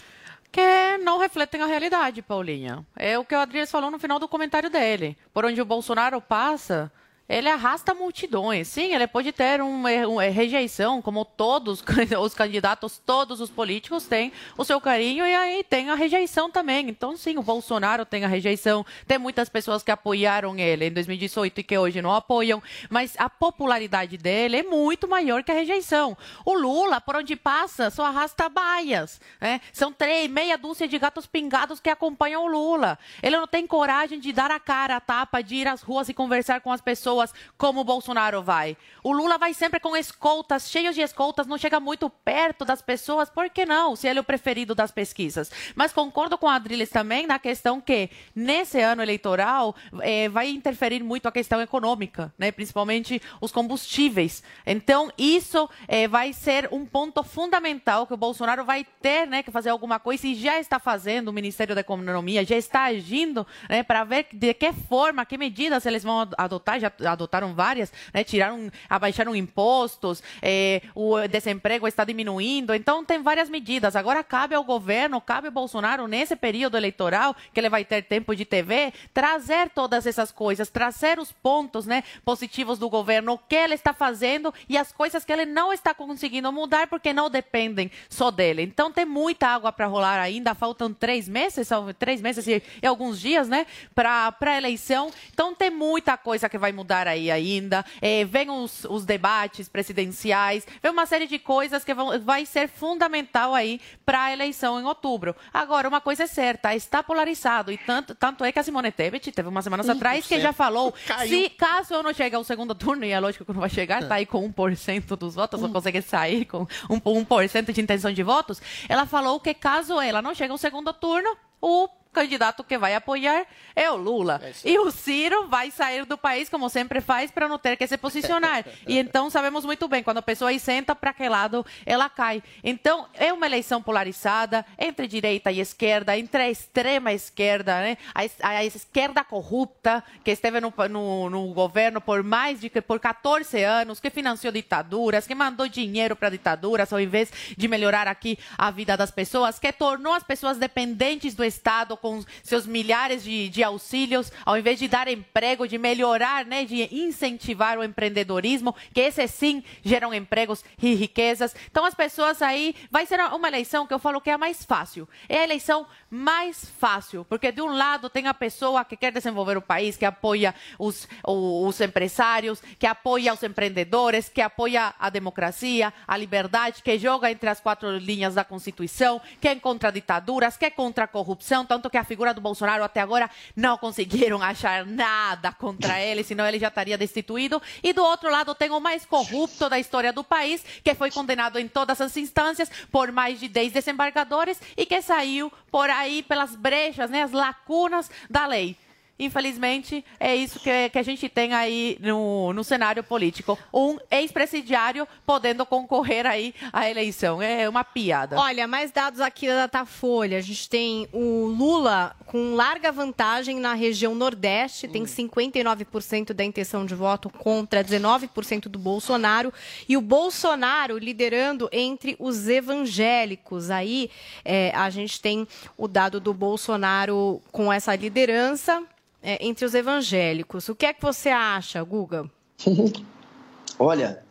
que não refletem a realidade, Paulinha. É o que o Adriano falou no final do comentário dele. Por onde o Bolsonaro passa, ele arrasta multidões. Sim, ele pode ter uma um, rejeição, como todos <laughs> os candidatos, todos os políticos têm o seu carinho e aí tem a rejeição também. Então, sim, o Bolsonaro tem a rejeição. Tem muitas pessoas que apoiaram ele em 2018 e que hoje não apoiam, mas a popularidade dele é muito maior que a rejeição. O Lula, por onde passa, só arrasta baias. Né? São três, meia dúzia de gatos pingados que acompanham o Lula. Ele não tem coragem de dar a cara, a tapa, de ir às ruas e conversar com as pessoas pessoas como o Bolsonaro vai. O Lula vai sempre com escoltas, cheios de escoltas, não chega muito perto das pessoas, por que não? Se ele é o preferido das pesquisas. Mas concordo com a Adriles também na questão que, nesse ano eleitoral, eh, vai interferir muito a questão econômica, né? principalmente os combustíveis. Então, isso eh, vai ser um ponto fundamental que o Bolsonaro vai ter né, que fazer alguma coisa e já está fazendo, o Ministério da Economia já está agindo né, para ver de que forma, que medidas eles vão adotar, já adotaram várias, né, tiraram, abaixaram impostos, eh, o desemprego está diminuindo, então tem várias medidas. Agora cabe ao governo, cabe ao Bolsonaro, nesse período eleitoral, que ele vai ter tempo de TV, trazer todas essas coisas, trazer os pontos né, positivos do governo, o que ele está fazendo e as coisas que ele não está conseguindo mudar porque não dependem só dele. Então tem muita água para rolar ainda, faltam três meses, são três meses e, e alguns dias, né, para a eleição. Então tem muita coisa que vai mudar aí ainda. É, vem os, os debates presidenciais, vem uma série de coisas que vão, vai ser fundamental aí para a eleição em outubro. Agora, uma coisa é certa, está polarizado e tanto, tanto é que a Simone Tebet teve umas semanas atrás que já falou, <laughs>
Caiu.
se caso eu não chegar ao segundo turno, e é lógico que não vai chegar, tá aí com 1% dos votos, não consegue sair com um, 1% de intenção de votos, ela falou que caso ela não chegue ao segundo turno, o candidato que vai apoiar é o Lula. e o Ciro vai sair do país, como sempre faz, para não ter que se posicionar. <laughs> e então sabemos muito bem, quando a pessoa aí senta, para que lado ela cai. Então, é uma eleição polarizada entre direita e esquerda, entre a extrema esquerda, né? a, a esquerda corrupta, que esteve no, no, no governo por mais de por 14 anos, que financiou ditaduras, que mandou dinheiro para ditaduras, ao invés de melhorar aqui a vida das pessoas, que tornou as pessoas dependentes do Estado com seus milhares de, de auxílios, ao invés de dar emprego, de melhorar, né, de incentivar o empreendedorismo, que esse sim geram empregos e riquezas. Então as pessoas aí vai ser uma eleição que eu falo que é a mais fácil. É a eleição mais fácil, porque de um lado tem a pessoa que quer desenvolver o país, que apoia os, os empresários, que apoia os empreendedores, que apoia a democracia, a liberdade, que joga entre as quatro linhas da Constituição, que é contra ditaduras, que é contra a corrupção, tanto que a figura do Bolsonaro até agora não conseguiram achar nada contra ele, senão ele já estaria destituído. E do outro lado tem o mais corrupto da história do país, que foi condenado em todas as instâncias por mais de 10 desembargadores e que saiu por aí pelas brechas, né, as lacunas da lei. Infelizmente, é isso que, que a gente tem aí no, no cenário político. Um ex-presidiário podendo concorrer aí à eleição. É uma piada.
Olha, mais dados aqui da Datafolha. A gente tem o Lula com larga vantagem na região Nordeste, tem 59% da intenção de voto contra 19% do Bolsonaro. E o Bolsonaro liderando entre os evangélicos. Aí é, a gente tem o dado do Bolsonaro com essa liderança é, entre os evangélicos. O que é que você acha, Guga? <laughs>
Olha,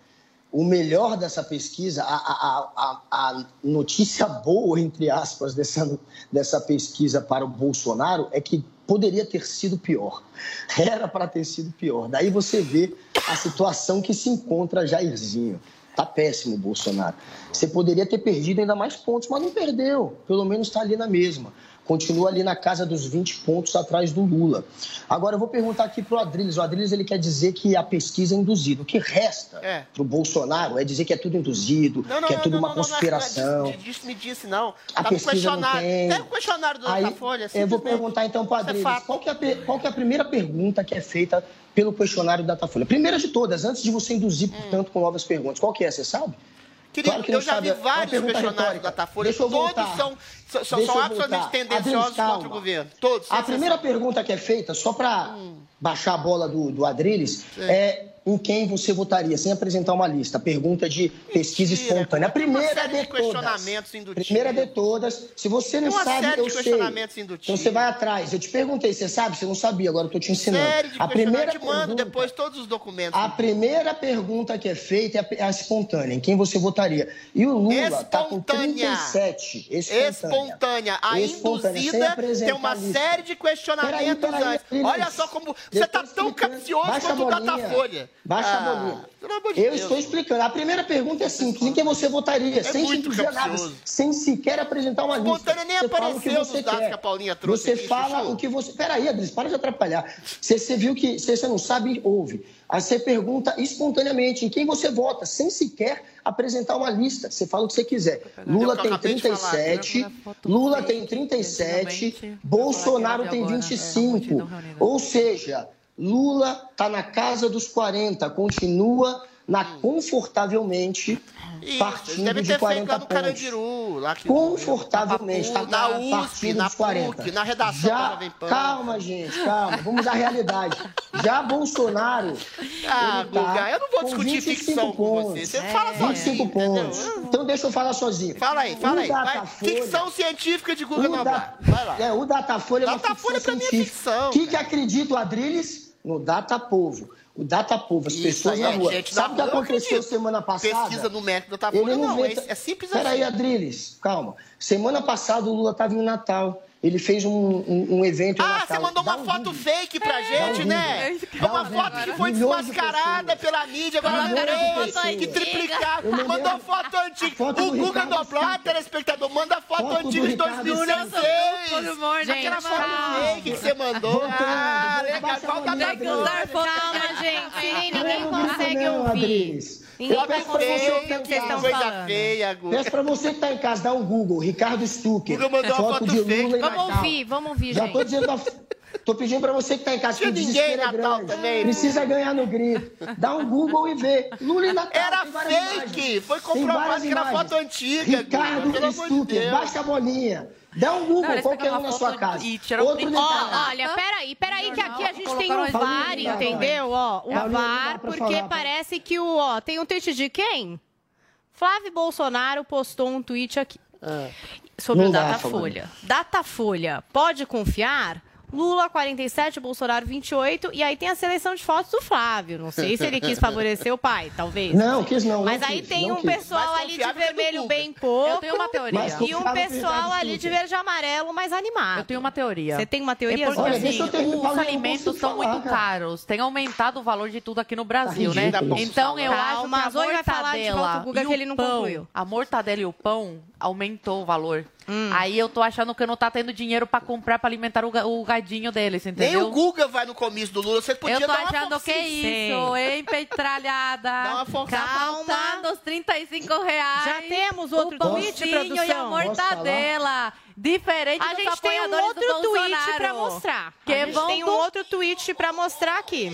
o melhor dessa pesquisa, a, a- a- a notícia boa, entre aspas, dessa, dessa pesquisa para o Bolsonaro é que poderia ter sido pior. Era para ter sido pior. Daí você vê a situação que se encontra Jairzinho. Tá péssimo Bolsonaro. Você poderia ter perdido ainda mais pontos, mas não perdeu. Pelo menos está ali na mesma. Continua ali na casa dos 20 pontos atrás do Lula. Agora eu vou perguntar aqui para o Adriles. O Adriles ele quer dizer que a pesquisa é induzida. O que resta
É.
para o Bolsonaro é dizer que é tudo induzido, que é tudo uma
não, não,
conspiração.
Não, é disso, me disse, não.
A
Tá
pesquisa não
questionário.
tem.
Tem o questionário do
Aí,
Datafolha.
eu vou perguntar então para o
é
Adriles, qual, que é qual é a primeira pergunta que é feita pelo questionário do Datafolha? Primeira de todas, antes de você induzir, portanto, com novas perguntas. Qual que é, você sabe?
Querido,
Claro
eu já
sabe,
vi
é
vários questionários
retórica.
da Datafolha. Todos
voltar.
são, são, são absolutamente tendenciosos
Adriles,
contra o governo. Todos.
A primeira pergunta que é feita, só para baixar a bola do, do Adriles, é em quem você votaria, sem apresentar uma lista. Pergunta de pesquisa
Mentira,
espontânea. A primeira
série
de
de questionamentos indutivos.
Primeira de todas. Se você não
uma
sabe,
série
eu
de
sei.
questionamentos indutivos.
Então você vai atrás. Eu te perguntei, você sabe? Você não sabia, agora eu tô te ensinando.
Série de
a primeira.
Te mando
pergunta-
depois todos os documentos.
a primeira pergunta que é feita é a, é a espontânea, em quem você votaria. E o Lula está com
Espontânea.
37.
Espontânea. A
Espontânea, sem
induzida tem uma
a
série de questionamentos
Peraí, peraí. Adriles.
Olha só como você está tão capcioso quanto o
a.
Datafolha.
Baixa
Ah,
a bolinha.
de
Eu
Deus.
estou explicando. A primeira pergunta é simples. Em quem você votaria?
É
sem
muito
dizer nada, sem sequer apresentar uma lista.
Espontânea nem
Você fala o que
apareceu
você
nos dados
quer.
que a Paulinha trouxe
Você
aqui,
fala
Chuchu.
o que você... Peraí, Adris, para de atrapalhar. Você, você viu que se você não sabe, ouve. Aí você pergunta espontaneamente em quem você vota, sem sequer apresentar uma lista. Você fala o que você quiser. Lula
É
tem
acabei de falar.
37, Lula tem 37, Bolsonaro tem 25. Ou seja, Lula está na casa dos 40, continua na confortavelmente
Isso,
partindo
devem
de
ter feito
40
lá no
pontos.
Carandiru. Lá que,
Confortavelmente, tá
na USP,
partindo
na
dos 40.
PUC, na redação da
Já, calma, gente, calma. Vamos à realidade. Já Bolsonaro.
Ah,
tá
Guga, eu não vou
com
discutir
25
ficção com
pontos.
você. Você fala sozinho,
25
entendeu?
pontos. Então deixa eu falar sozinho.
Fala aí, fala
o
aí.
Datafolha-
Ficção científica de Guga Noblar. Vai lá.
é, o Datafolha é uma
Datafolha
ficção
pra mim é
científica.
ficção,
O que, que acredita o Adriles? No Datapovo. O Datapovo, as
Isso
pessoas
aí,
na rua.
gente,
Sabe o que aconteceu semana passada?
Pesquisa numérica da Datafolha,
Ele não, vê...
é, é simples
Peraí,
assim.
Adriles, calma. Semana passada o Lula estava em Natal. Ele fez um, um, um evento
Ah,
Natal.
você mandou uma
um
foto
vídeo.
fake pra gente,
um
né? É uma
um
foto que foi
Milhões de
desmascarada
pessoas.
pela mídia, agora
de pessoas.
que triplicar. Mandou
a-
foto antiga.
foto
O
do
Guga Noblar,
Sticker.
telespectador, manda foto,
Foto do
antiga de
Ricardo
2016. Aquela foto fake que você mandou. Ah, legal. Calma,
gente. Ninguém consegue ouvir.
Eu peço pra você que tá em casa.
Coisa feia.
Peço pra você que tá em casa, dá um Google, Ricardo Stucker.
Guga mandou uma foto
de
fake.
Lula
Vamos ouvir, vamos ouvir,
Já
gente.
tô dizendo, a- tô pedindo pra você que tá em casa, que
ninguém
é
Natal
grande.
também,
Precisa ganhar no grito. Dá um Google e vê. Lula em Natal.
Era fake.
imagens.
Foi comprovado que era foto antiga,
Ricardo
de
Stucker,
Deus.
baixa a bolinha. Dá um Google,
Não,
qualquer
pegaram
um na sua casa.
e
Outro
print.
Detalhe.
olha, peraí, peraí, que aqui a gente tem o
aí.
VAR, entendeu? Ó, o VAR, porque
falar,
parece que o, ó, tem um tweet de quem? Flávio Bolsonaro postou um tweet aqui sobre
Não
o Datafolha. Datafolha, pode confiar? Lula 47, Bolsonaro 28, e aí tem a seleção de fotos do Flávio. Não sei se ele quis favorecer o pai, talvez.
Não, quis não.
Mas
não
aí
quis,
tem um
quis.
pessoal ali de vermelho bem pouco.
Eu tenho uma teoria.
E um pessoal ali de verde e amarelo mais animado.
Eu tenho uma teoria.
Você tem uma teoria?
É porque,
Olha,
assim,
eu terminar,
os alimentos estão
falar,
muito
cara.
caros. Tem aumentado o valor de tudo aqui no Brasil,
Tá
né?
ridículo.
Então eu
Calma,
acho que a
Zoe vai falar de
mortadela
o
e
que ele não
o pão,
concluiu.
a mortadela e o pão aumentou o valor.
Hum.
Aí eu tô achando que não tá tendo dinheiro pra comprar pra alimentar o, o gadinho deles,
Nem
entendeu?
o Guga vai no comício do Lula. Você podia
Eu tô
dar uma
achando que é isso, hein, petralhada? <laughs>
Dá uma força.
Tá
Calma.
faltando os 35 reais.
Já temos outro
o pãozinho
tweet,
e a mortadela. Diferente
A
dos
gente tem um outro tweet pra mostrar.
Que
a gente tem um
do-
outro tweet pra mostrar aqui.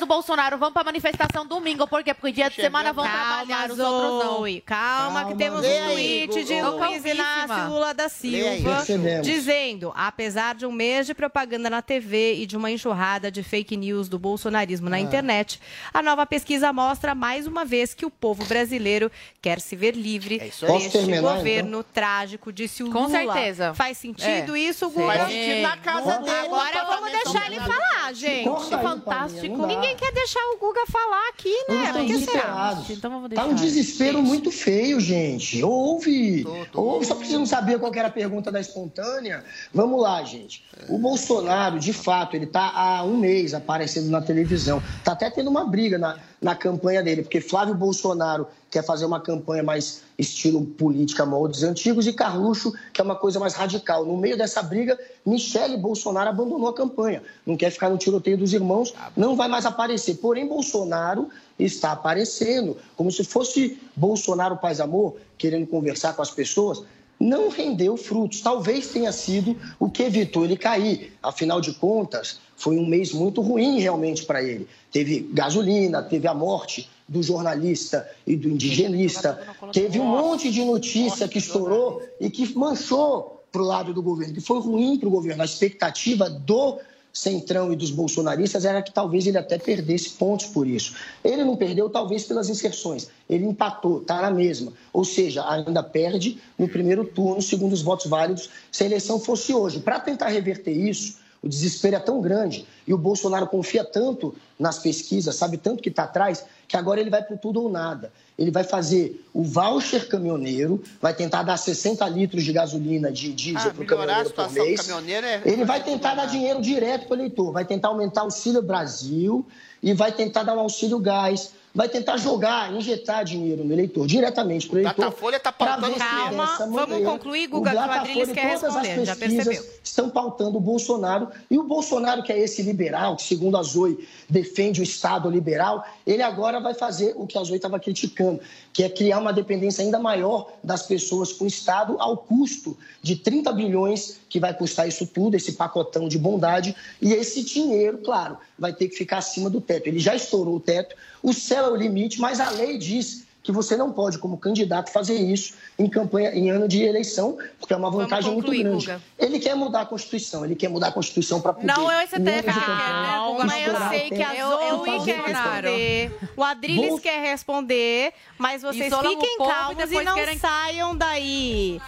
Do Bolsonaro vão pra manifestação domingo. Por quê? Porque dia de semana vão trabalhar,
Calma,
os outros não.
Zoe. Calma, que
Calma,
temos um
aí,
tweet de Luiz. Inácio Lula da. Silva dizendo, apesar de um mês de propaganda na TV e de uma enxurrada de fake news do bolsonarismo
Ah.
na internet, a nova pesquisa mostra mais uma vez que o povo brasileiro quer se ver livre
É isso aí.
Posso
deste
terminar,
governo trágico, disse o
Com
Lula.
certeza.
Faz sentido
É.
isso. Guga?
Vai assistir na casa dele.
Agora vamos deixar ele falar, gente.
Fantástico.
Dá.
Ninguém quer deixar o Guga falar aqui, né?
estão
Por que será?
desesperados.
Então vamos
Tá um desespero muito feio, gente. Ouve.
Tô, tô.
Ouve, só porque você não sabia qual que era a pergunta da espontânea. Vamos lá, gente. O Bolsonaro, de fato, ele tá há um mês aparecendo na televisão. Tá até tendo uma briga na, na campanha dele, porque Flávio Bolsonaro quer fazer uma campanha mais estilo política moldes antigos e Carluxo que é uma coisa mais radical. No meio dessa briga, Michele Bolsonaro abandonou a campanha. Não quer ficar no tiroteio dos irmãos, não vai mais aparecer. Porém, Bolsonaro está aparecendo como se fosse Bolsonaro Paz Amor, querendo conversar com as pessoas. Não rendeu frutos. Talvez tenha sido o que evitou ele cair. Afinal de contas, foi um mês muito ruim realmente para ele. Teve gasolina, teve a morte do jornalista e do indigenista, teve um monte de notícia que estourou e que manchou para o lado do governo, que foi ruim para o governo. A expectativa do Centrão e dos bolsonaristas era que talvez ele até perdesse pontos por isso. Ele não perdeu, talvez, pelas inserções. Ele empatou, está na mesma. Ou seja, ainda perde no primeiro turno, segundo os votos válidos, se a eleição fosse hoje. Para tentar reverter isso, O desespero é tão grande e o Bolsonaro confia tanto nas pesquisas, sabe tanto que está atrás, que agora ele vai para tudo ou nada. Ele vai fazer o voucher caminhoneiro, vai tentar dar 60 litros de gasolina de diesel
Ah,
para o caminhoneiro por mês.
caminhoneiro é-
Ele vai tentar dar dinheiro direto para o eleitor, vai tentar aumentar o Auxílio Brasil e vai tentar dar um auxílio gás, vai tentar jogar, injetar dinheiro no eleitor, diretamente para o eleitor.
Datafolha tá
pra
pautando
Calma, vamos concluir, Guga, que o
e
quer
todas as
responder, já
pesquisas
percebeu.
estão pautando o Bolsonaro. E o Bolsonaro, que é esse liberal, que segundo a Zoe defende o Estado liberal, ele agora vai fazer o que a Zoe estava criticando, que é criar uma dependência ainda maior das pessoas com o Estado ao custo de 30 bilhões que vai custar isso tudo, esse pacotão de bondade. E esse dinheiro, claro, vai ter que ficar acima do teto. Ele já estourou o teto, o céu é o limite, mas a lei diz que você não pode, como candidato, fazer isso em campanha, em ano de eleição, porque é uma vantagem
concluir,
muito grande.
Guga.
Ele quer mudar a Constituição, ele quer mudar a Constituição para poder.
Não é o STF que quer, né, Guga? Mas eu sei que a Zoe quer responder, o Adriles
Vou-
quer responder, mas vocês
Isolam
fiquem
e
calmos e não
querem-
saiam daí.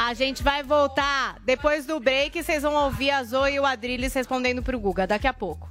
A gente vai voltar depois do break, vocês vão ouvir a Zoe e o Adriles respondendo pro Guga daqui a pouco.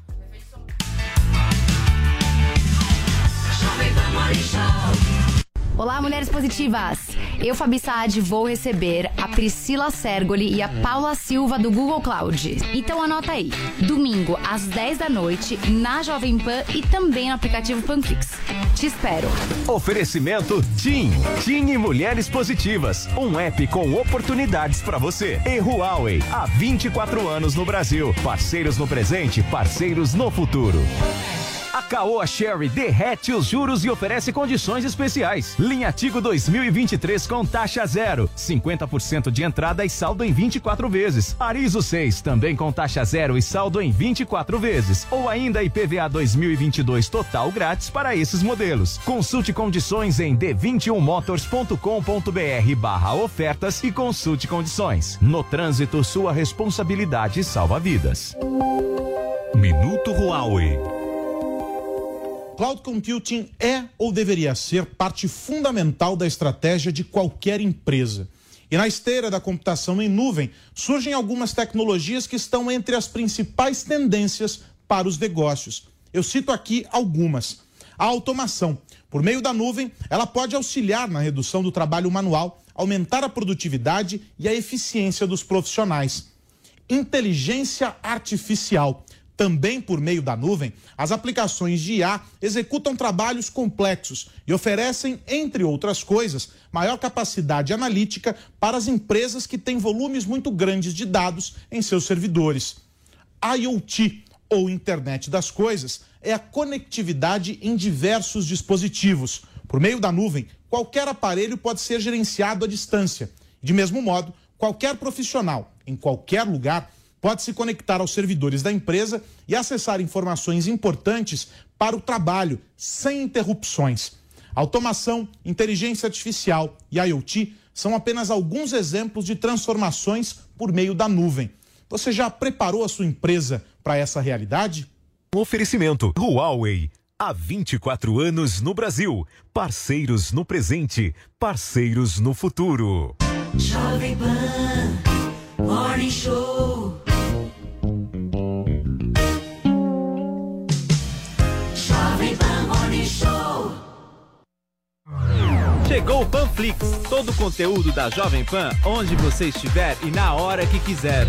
Olá, mulheres positivas! Eu, Fabi Saad, vou receber a Priscila Sergoli e a Paula Silva do Google Cloud. Então anota aí, domingo às 10 da noite, na Jovem Pan e também no aplicativo Panflix. Te espero!
Oferecimento TIM. TIM e Mulheres Positivas. Um app com oportunidades para você. E Huawei. Há 24 anos no Brasil. Parceiros no presente, parceiros no futuro. A Caoa Sherry derrete os juros e oferece condições especiais. Linha Tigo 2023 com taxa zero. 50% de entrada e saldo em 24 vezes. Arizo 6 também com taxa zero e saldo em 24 vezes. Ou ainda IPVA 2022 total grátis para esses modelos. Consulte condições em d21motors.com.br barra ofertas e consulte condições. No trânsito, sua responsabilidade salva vidas.
Minuto Huawei. Cloud computing é ou deveria ser parte fundamental da estratégia de qualquer empresa. E na esteira da computação em nuvem, surgem algumas tecnologias que estão entre as principais tendências para os negócios. Eu cito aqui algumas. A automação. Por meio da nuvem, ela pode auxiliar na redução do trabalho manual, aumentar a produtividade e a eficiência dos profissionais. Inteligência artificial. Também por meio da nuvem, as aplicações de IA executam trabalhos complexos e oferecem, entre outras coisas, maior capacidade analítica para as empresas que têm volumes muito grandes de dados em seus servidores. IoT, ou Internet das Coisas, é a conectividade em diversos dispositivos. Por meio da nuvem, qualquer aparelho pode ser gerenciado à distância. De mesmo modo, qualquer profissional, em qualquer lugar, pode se conectar aos servidores da empresa e acessar informações importantes para o trabalho, sem interrupções. Automação, inteligência artificial e IoT são apenas alguns exemplos de transformações por meio da nuvem. Você já preparou a sua empresa para essa realidade?
Oferecimento Huawei. Há 24 anos no Brasil. Parceiros no presente, parceiros no futuro.
Jovem Pan Morning Show.
Chegou o Panflix, todo o conteúdo da Jovem Pan, onde você estiver e na hora que quiser.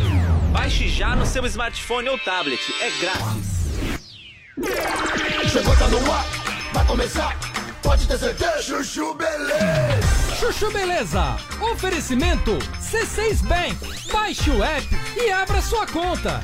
Baixe já no seu smartphone ou tablet, é grátis.
Chegou, tá no ar, vai começar, pode ter certeza. Chuchu Beleza.
Chuchu Beleza. Oferecimento C6 Bank. Baixe o app e abra sua conta.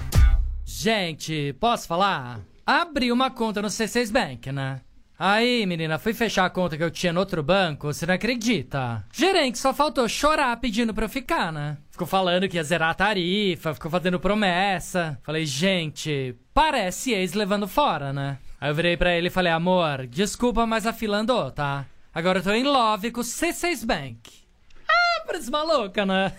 Gente, posso falar? Abri uma conta no C6 Bank, né? Aí, menina, fui fechar a conta que eu tinha no outro banco, você não acredita? Gerente só faltou chorar pedindo pra eu ficar, né? Ficou falando que ia zerar a tarifa, ficou fazendo promessa. Falei, gente, parece ex levando fora, né? Aí eu virei pra ele e falei, amor, desculpa, mas a fila andou, tá? Agora eu tô em love com o C6 Bank. Ah, parece maluca, né?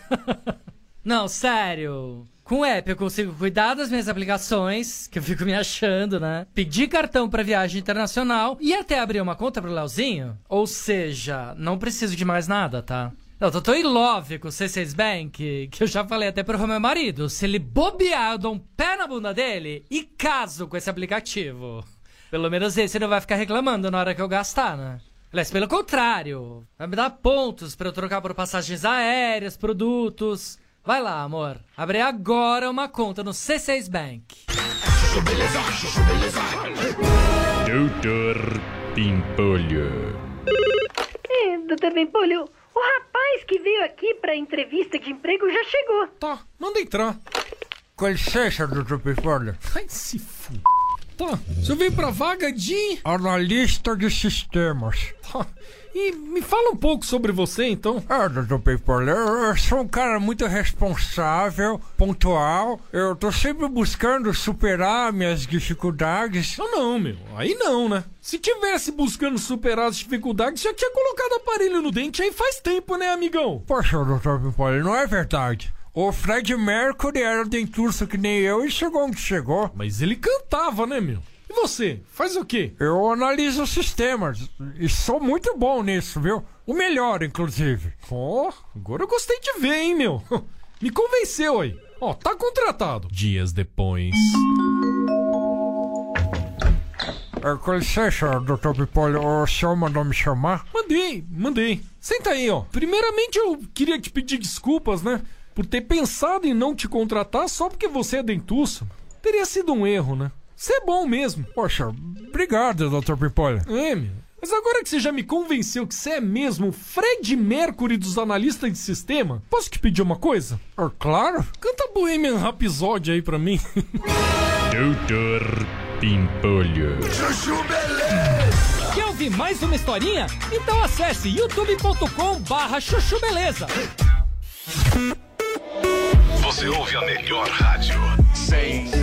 <laughs> Não, sério. Com o app eu consigo cuidar das minhas aplicações, que eu fico me achando, né? Pedir cartão pra viagem internacional e até abrir uma conta pro Leozinho. Ou seja, não preciso de mais nada, tá? Eu tô em love com o C6 Bank que eu já falei até pro meu marido. Se ele bobear, eu dou um pé na bunda dele e caso com esse aplicativo. Pelo menos esse não vai ficar reclamando na hora que eu gastar, né? Aliás, pelo contrário, vai me dar pontos pra eu trocar por passagens aéreas, produtos. Vai lá, amor. Abre agora uma conta no C6 Bank.
Doutor Pimpolho.
É, doutor Pimpolho, o rapaz que veio aqui pra entrevista de emprego já chegou.
Tá, manda entrar. Com licença, doutor Pimpolho.
Ai, se f... Tá, você veio pra vaga de...
Analista de sistemas.
Tá. E me fala um pouco sobre você, então.
Ah, doutor Pimpolho, eu, sou um cara muito responsável, pontual. Eu tô sempre buscando superar minhas dificuldades.
Não, não, meu. Aí não, né? Se tivesse buscando superar as dificuldades, já tinha colocado aparelho no dente aí faz tempo, né, amigão?
Poxa, doutor Pimpolho, não é verdade. O Fred Mercury era denturso que nem eu e chegou onde chegou.
Mas ele cantava, né, meu? E você? Faz o quê?
Eu analiso sistemas e sou muito bom nisso, viu? O melhor, inclusive.
Ó, oh, agora eu gostei de ver, hein, meu? <laughs> Me convenceu aí. Ó, oh, tá contratado.
Dias depois.
É, com licença, doutor Pipolho, o senhor mandou me chamar?
Mandei, mandei. Senta aí, ó. Primeiramente eu queria te pedir desculpas, né? Por ter pensado em não te contratar só porque você é dentuço. Teria sido um erro, né? Você é bom mesmo.
Poxa, obrigado, Dr. Pimpolho.
É, meu. Mas agora que você já me convenceu que você é mesmo o Fred Mercury dos analistas de sistema, posso te pedir uma coisa?
Ah, claro.
Canta Bohemian Rhapsody aí pra mim.
Doutor Pimpolho.
Chuchu Beleza!
Quer ouvir mais uma historinha? Então acesse youtube.com barra chuchu beleza.
Você ouve a melhor rádio. 100,9.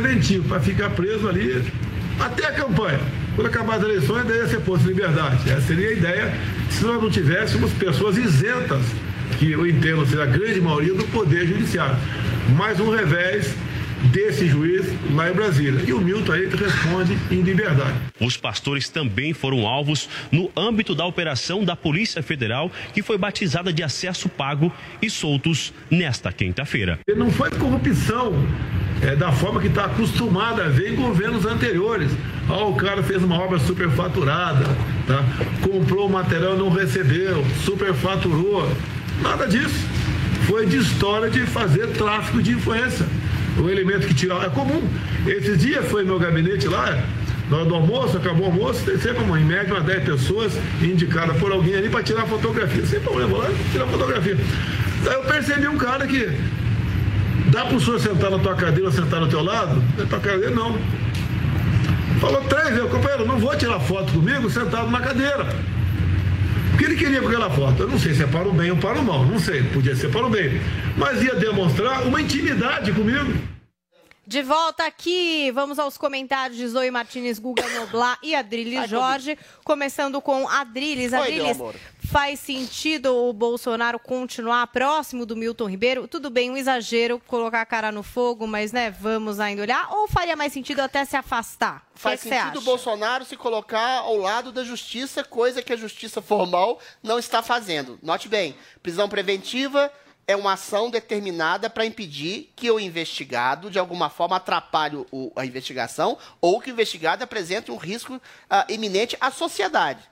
Preventivo, para ficar preso ali até a campanha. Quando acabar as eleições, daí posto em liberdade. Essa seria a ideia se nós não tivéssemos pessoas isentas, que eu entendo ser a grande maioria do Poder Judiciário. Mais um revés desse juiz lá em Brasília. E o Milton aí responde em liberdade.
Os pastores também foram alvos no âmbito da operação da Polícia Federal, que foi batizada de acesso pago e soltos nesta quinta-feira.
Não foi corrupção é, da forma que está acostumada a ver em governos anteriores. Ah, o cara fez uma obra superfaturada, tá? comprou o material não recebeu, superfaturou. Nada disso. Foi de história de fazer tráfico de influência. O elemento que tira é comum. Esses dias foi meu gabinete lá, na hora do almoço, acabou o almoço, tem sempre uma, em média umas 10 pessoas indicadas por alguém ali para tirar fotografia. Sem problema, vou lá tirar fotografia. Daí eu percebi um cara que dá para o senhor sentar na tua cadeira sentar no teu lado? Na tua cadeira, não. Falou três vezes, companheiro, não vou tirar foto comigo sentado na cadeira. O que ele queria com aquela foto? Eu não sei se é para o bem ou para o mal, não sei, podia ser para o bem. Mas ia demonstrar uma intimidade comigo.
De volta aqui, vamos aos comentários de Zoe Martinez, Guga Noblar e Adriles Jorge. Começando com Adriles. Adriles, faz sentido o Bolsonaro continuar próximo do Milton Ribeiro? Tudo bem, um exagero colocar a cara no fogo, mas né, vamos ainda olhar. Ou faria mais sentido até se afastar?
Faz
que
sentido o? Bolsonaro se colocar ao lado da justiça, coisa que a justiça formal não está fazendo. Note bem, prisão preventiva é uma ação determinada para impedir que o investigado, de alguma forma, atrapalhe o- a investigação ou que o investigado apresente um risco ah, iminente à sociedade.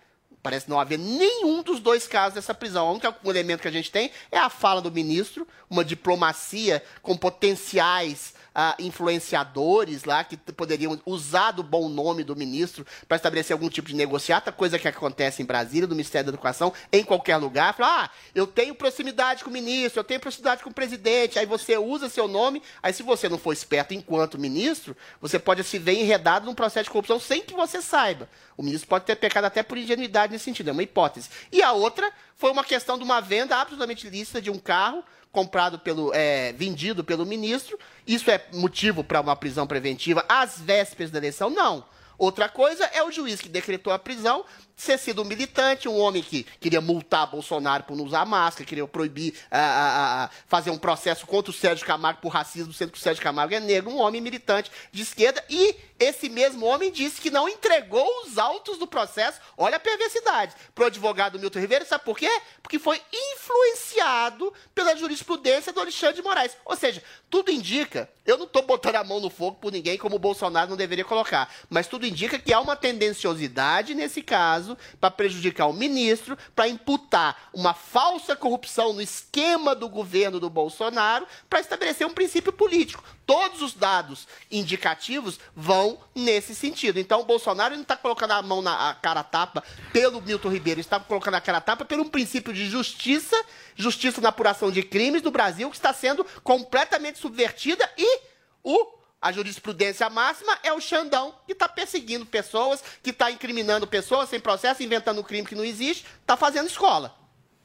Parece não haver nenhum dos dois casos dessa prisão. O único elemento que a gente tem é a fala do ministro, uma diplomacia com potenciais ah, influenciadores lá que poderiam usar do bom nome do ministro para estabelecer algum tipo de negociata, coisa que acontece em Brasília, no Ministério da Educação, em qualquer lugar. Fala, ah, eu tenho proximidade com o ministro, eu tenho proximidade com o presidente. Aí você usa seu nome, aí se você não for esperto enquanto ministro, você pode se ver enredado num processo de corrupção sem que você saiba. O ministro pode ter pecado até por ingenuidade nesse sentido, é uma hipótese. E a outra foi uma questão de uma venda absolutamente lícita de um carro comprado pelo, é, vendido pelo ministro. Isso é motivo para uma prisão preventiva às vésperas da eleição? Não. Outra coisa é o juiz que decretou a prisão ser sido um militante, um homem que queria multar Bolsonaro por não usar máscara, queria proibir ah, ah, ah, fazer um processo contra o Sérgio Camargo por racismo, sendo que o Sérgio Camargo é negro, um homem militante de esquerda, e esse mesmo homem disse que não entregou os autos do processo, olha a perversidade, para o advogado Milton Ribeiro, sabe por quê? Porque foi influenciado pela jurisprudência do Alexandre de Moraes. Ou seja, tudo indica, eu não estou botando a mão no fogo por ninguém, como o Bolsonaro não deveria colocar, mas tudo indica que há uma tendenciosidade nesse caso para prejudicar o ministro, para imputar uma falsa corrupção no esquema do governo do Bolsonaro, para estabelecer um princípio político. Todos os dados indicativos vão nesse sentido. Então, o Bolsonaro não está colocando a mão na a cara tapa pelo Milton Ribeiro, está colocando a cara tapa pelo um princípio de justiça, justiça na apuração de crimes do Brasil, que está sendo completamente subvertida e o a jurisprudência máxima é o Xandão, que está perseguindo pessoas, que está incriminando pessoas sem processo, inventando um crime que não existe, está fazendo escola.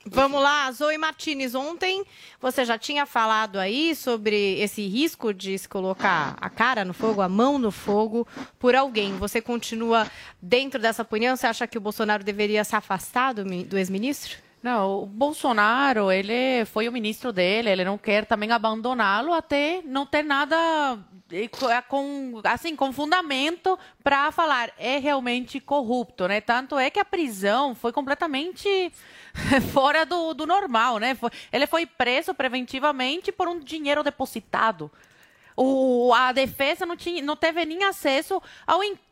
Vamos lá, Zoe Martinez. Ontem você já tinha falado aí sobre esse risco de se colocar a cara no fogo, a mão no fogo por alguém. Você continua dentro dessa opinião? Você acha que o Bolsonaro deveria se afastar do, do ex-ministro?
Não, o Bolsonaro, ele foi o ministro dele, ele não quer também abandoná-lo até não ter nada com assim com fundamento para falar é realmente corrupto, né? Tanto é que a prisão foi completamente <laughs> fora do, do normal, né? Ele foi preso preventivamente por um dinheiro depositado. O, a defesa não, tinha, não teve nem acesso ao inquérito.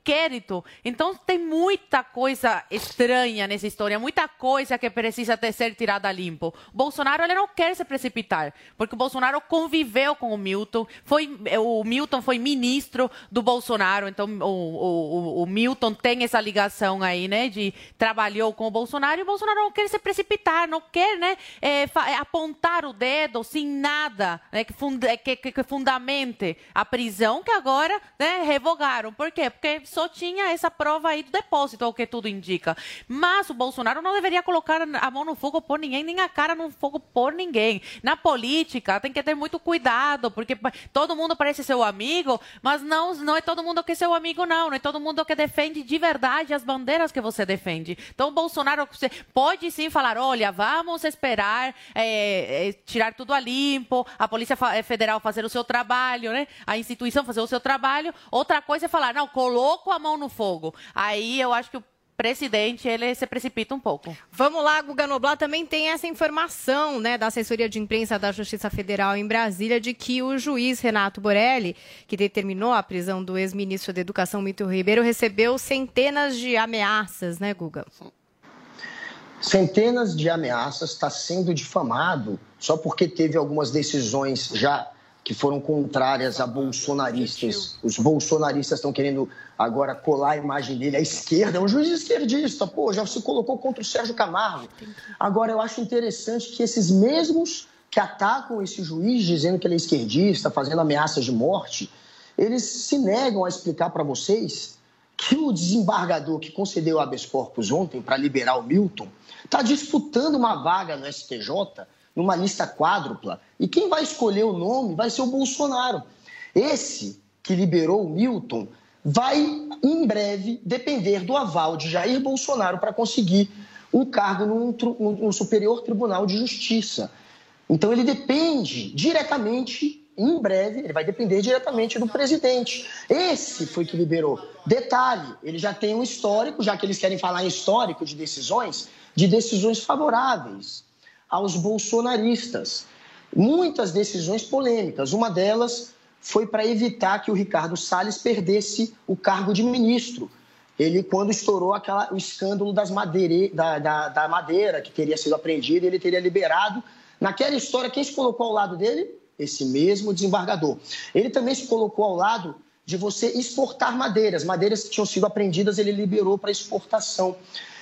Então tem muita coisa estranha nessa história, muita coisa que precisa ter, ser tirada limpo. Bolsonaro ele não quer se precipitar, porque o Bolsonaro conviveu com o Milton, foi, o Milton foi ministro do Bolsonaro, então o, o, o Milton tem essa ligação aí, né, de trabalhou com o Bolsonaro e o Bolsonaro não quer se precipitar, não quer, né, é, apontar o dedo sem nada, né, que, fund, que, que fundamente a prisão que agora, né, revogaram. Por quê? Porque só tinha essa prova aí do depósito, ao que tudo indica. Mas o Bolsonaro não deveria colocar a mão no fogo por ninguém, nem a cara no fogo por ninguém. Na política, tem que ter muito cuidado, porque todo mundo parece seu amigo, mas não, não é todo mundo que é seu amigo, não. Não é todo mundo que defende de verdade as bandeiras que você defende. Então, o Bolsonaro pode sim falar: olha, vamos esperar é, é, tirar tudo a limpo, a Polícia Federal fazer o seu trabalho, né? a instituição fazer o seu trabalho. Outra coisa é falar: não, coloca com a mão no fogo. Aí eu acho que o presidente ele se precipita um pouco.
Vamos lá, Guga Noblar também tem essa informação, né, da assessoria de imprensa da Justiça Federal em Brasília de que o juiz Renato Borelli, que determinou a prisão do ex-ministro da Educação Milton Ribeiro, recebeu centenas de ameaças, né, Guga?
Centenas de ameaças, está sendo difamado só porque teve algumas decisões já que foram contrárias a bolsonaristas. Os bolsonaristas estão querendo agora colar a imagem dele à esquerda. É um juiz esquerdista, pô, já se colocou contra o Sérgio Camargo. Agora, eu acho interessante que esses mesmos que atacam esse juiz dizendo que ele é esquerdista, fazendo ameaças de morte, eles se negam a explicar para vocês que o desembargador que concedeu habeas corpus ontem para liberar o Milton está disputando uma vaga no STJ numa lista quádrupla, e quem vai escolher o nome vai ser o Bolsonaro. Esse que liberou o Milton vai, em breve, depender do aval de Jair Bolsonaro para conseguir um cargo no, no Superior Tribunal de Justiça. Então, ele depende diretamente, em breve, ele vai depender diretamente do presidente. Esse foi que liberou. Detalhe, ele já tem um histórico, já que eles querem falar em histórico de decisões, de decisões favoráveis aos bolsonaristas. Muitas decisões polêmicas. Uma delas foi para evitar que o Ricardo Salles perdesse o cargo de ministro. Ele, quando estourou aquela, o escândalo das madeire, da, da, da madeira que teria sido apreendida, ele teria liberado. Naquela história, quem se colocou ao lado dele? Esse mesmo desembargador. Ele também se colocou ao lado de você exportar madeiras. Madeiras que tinham sido apreendidas, ele liberou para exportação.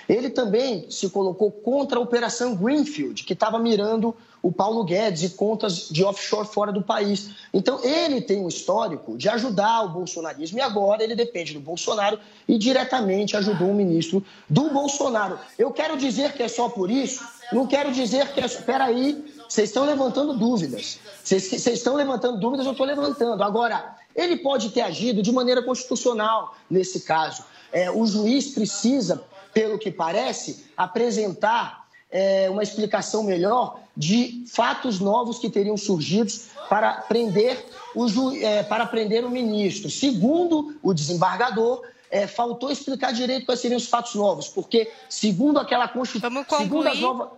Ele também se colocou contra a Operação Greenfield, que estava mirando o Paulo Guedes e contas de offshore fora do país. Então, ele tem um histórico de ajudar o bolsonarismo e agora ele depende do Bolsonaro e diretamente ajudou o ministro do Bolsonaro. Eu quero dizer que é só por isso, não quero dizer que é só. Peraí, vocês estão levantando dúvidas. Vocês, vocês estão levantando dúvidas, eu estou levantando. Agora, Ele pode ter agido de maneira constitucional nesse caso. É, o juiz precisa, pelo que parece, apresentar é, uma explicação melhor de fatos novos que teriam surgido para prender o, ju, é, para prender o ministro. Segundo o desembargador, é, faltou explicar direito quais seriam os fatos novos, porque, segundo aquela Constituição. Segundo as, novas,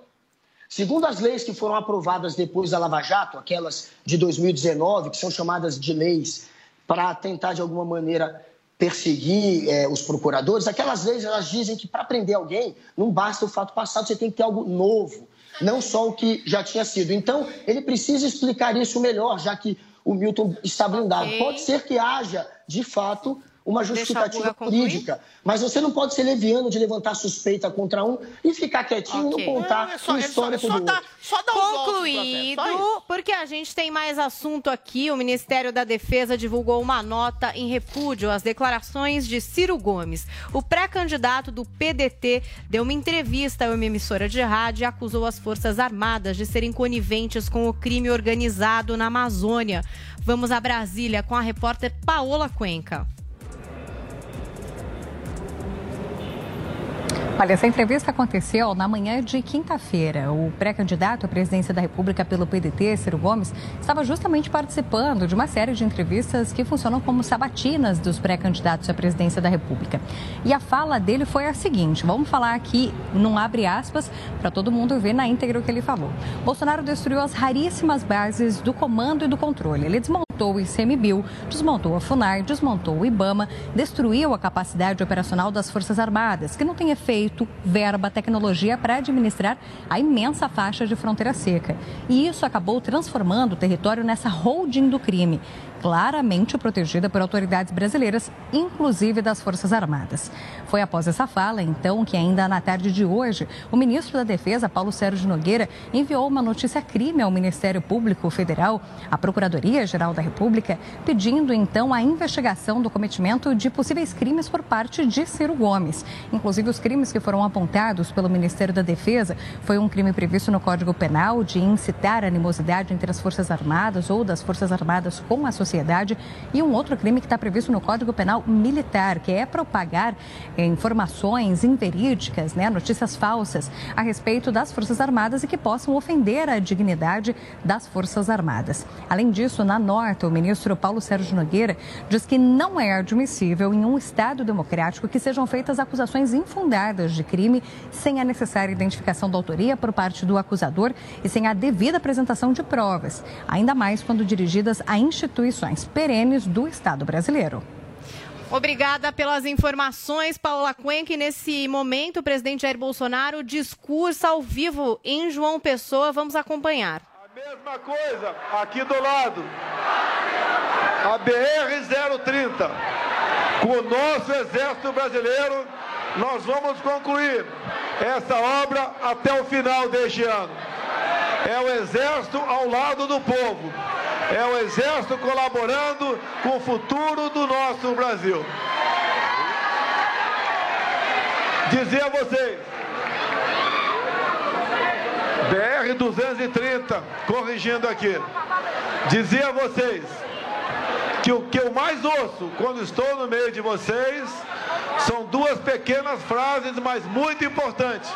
segundo as leis que foram aprovadas depois da Lava Jato, aquelas de 2019, que são chamadas de leis para tentar, de alguma maneira, perseguir é, os procuradores, aquelas leis elas dizem que para prender alguém não basta o fato passado, você tem que ter algo novo, não só o que já tinha sido. Então, ele precisa explicar isso melhor, já que o Milton está blindado. Okay. Pode ser que haja, de fato, uma justificativa jurídica. Mas você não pode ser leviano de levantar suspeita contra um e ficar quietinho okay. e não contar é, é só, uma história é só, é só, dá,
só dá Concluído, porque a gente tem mais assunto aqui. O Ministério da Defesa divulgou uma nota em repúdio às declarações de Ciro Gomes. O pré-candidato do PDT deu uma entrevista a uma emissora de rádio e acusou as Forças Armadas de serem coniventes com o crime organizado na Amazônia. Vamos a Brasília com a repórter Paola Cuenca.
Olha, essa entrevista aconteceu na manhã de quinta-feira. O pré-candidato à presidência da República pelo PDT, Ciro Gomes, estava justamente participando de uma série de entrevistas que funcionam como sabatinas dos pré-candidatos à presidência da República. E a fala dele foi a seguinte: vamos falar aqui, não abre aspas, para todo mundo ver na íntegra o que ele falou. Bolsonaro destruiu as raríssimas bases do comando e do controle. Ele desmontou desmontou o ICMBio, desmontou a FUNAR, desmontou o IBAMA, destruiu a capacidade operacional das Forças Armadas, que não tem efeito, verba, tecnologia para administrar a imensa faixa de fronteira seca. E isso acabou transformando o território nessa holding do crime claramente protegida por autoridades brasileiras, inclusive das Forças Armadas. Foi após essa fala, então, que ainda na tarde de hoje, o ministro da Defesa, Paulo Sérgio Nogueira, enviou uma notícia crime ao Ministério Público Federal, à Procuradoria-Geral da República, pedindo então a investigação do cometimento de possíveis crimes por parte de Ciro Gomes. Inclusive, os crimes que foram apontados pelo Ministério da Defesa foi um crime previsto no Código Penal de incitar animosidade entre as Forças Armadas ou das Forças Armadas com a sociedade e um outro crime que está previsto no Código Penal Militar, que é propagar informações inverídicas, né, notícias falsas a respeito das Forças Armadas e que possam ofender a dignidade das Forças Armadas. Além disso, na nota, o ministro Paulo Sérgio Nogueira diz que não é admissível em um Estado democrático que sejam feitas acusações infundadas de crime sem a necessária identificação da autoria por parte do acusador e sem a devida apresentação de provas, ainda mais quando dirigidas a instituições instituições perenes do Estado brasileiro.
Obrigada pelas informações, Paula Cuenca. nesse momento, o presidente Jair Bolsonaro discursa ao vivo em João Pessoa. Vamos acompanhar.
A mesma coisa aqui do lado. A BR-030. Com o nosso Exército Brasileiro, nós vamos concluir essa obra até o final deste ano. É o Exército ao lado do povo é o Exército colaborando com o futuro do nosso Brasil. Dizer a vocês, BR 230, corrigindo aqui, dizer a vocês que o que eu mais ouço quando estou no meio de vocês são duas pequenas frases, mas muito importantes.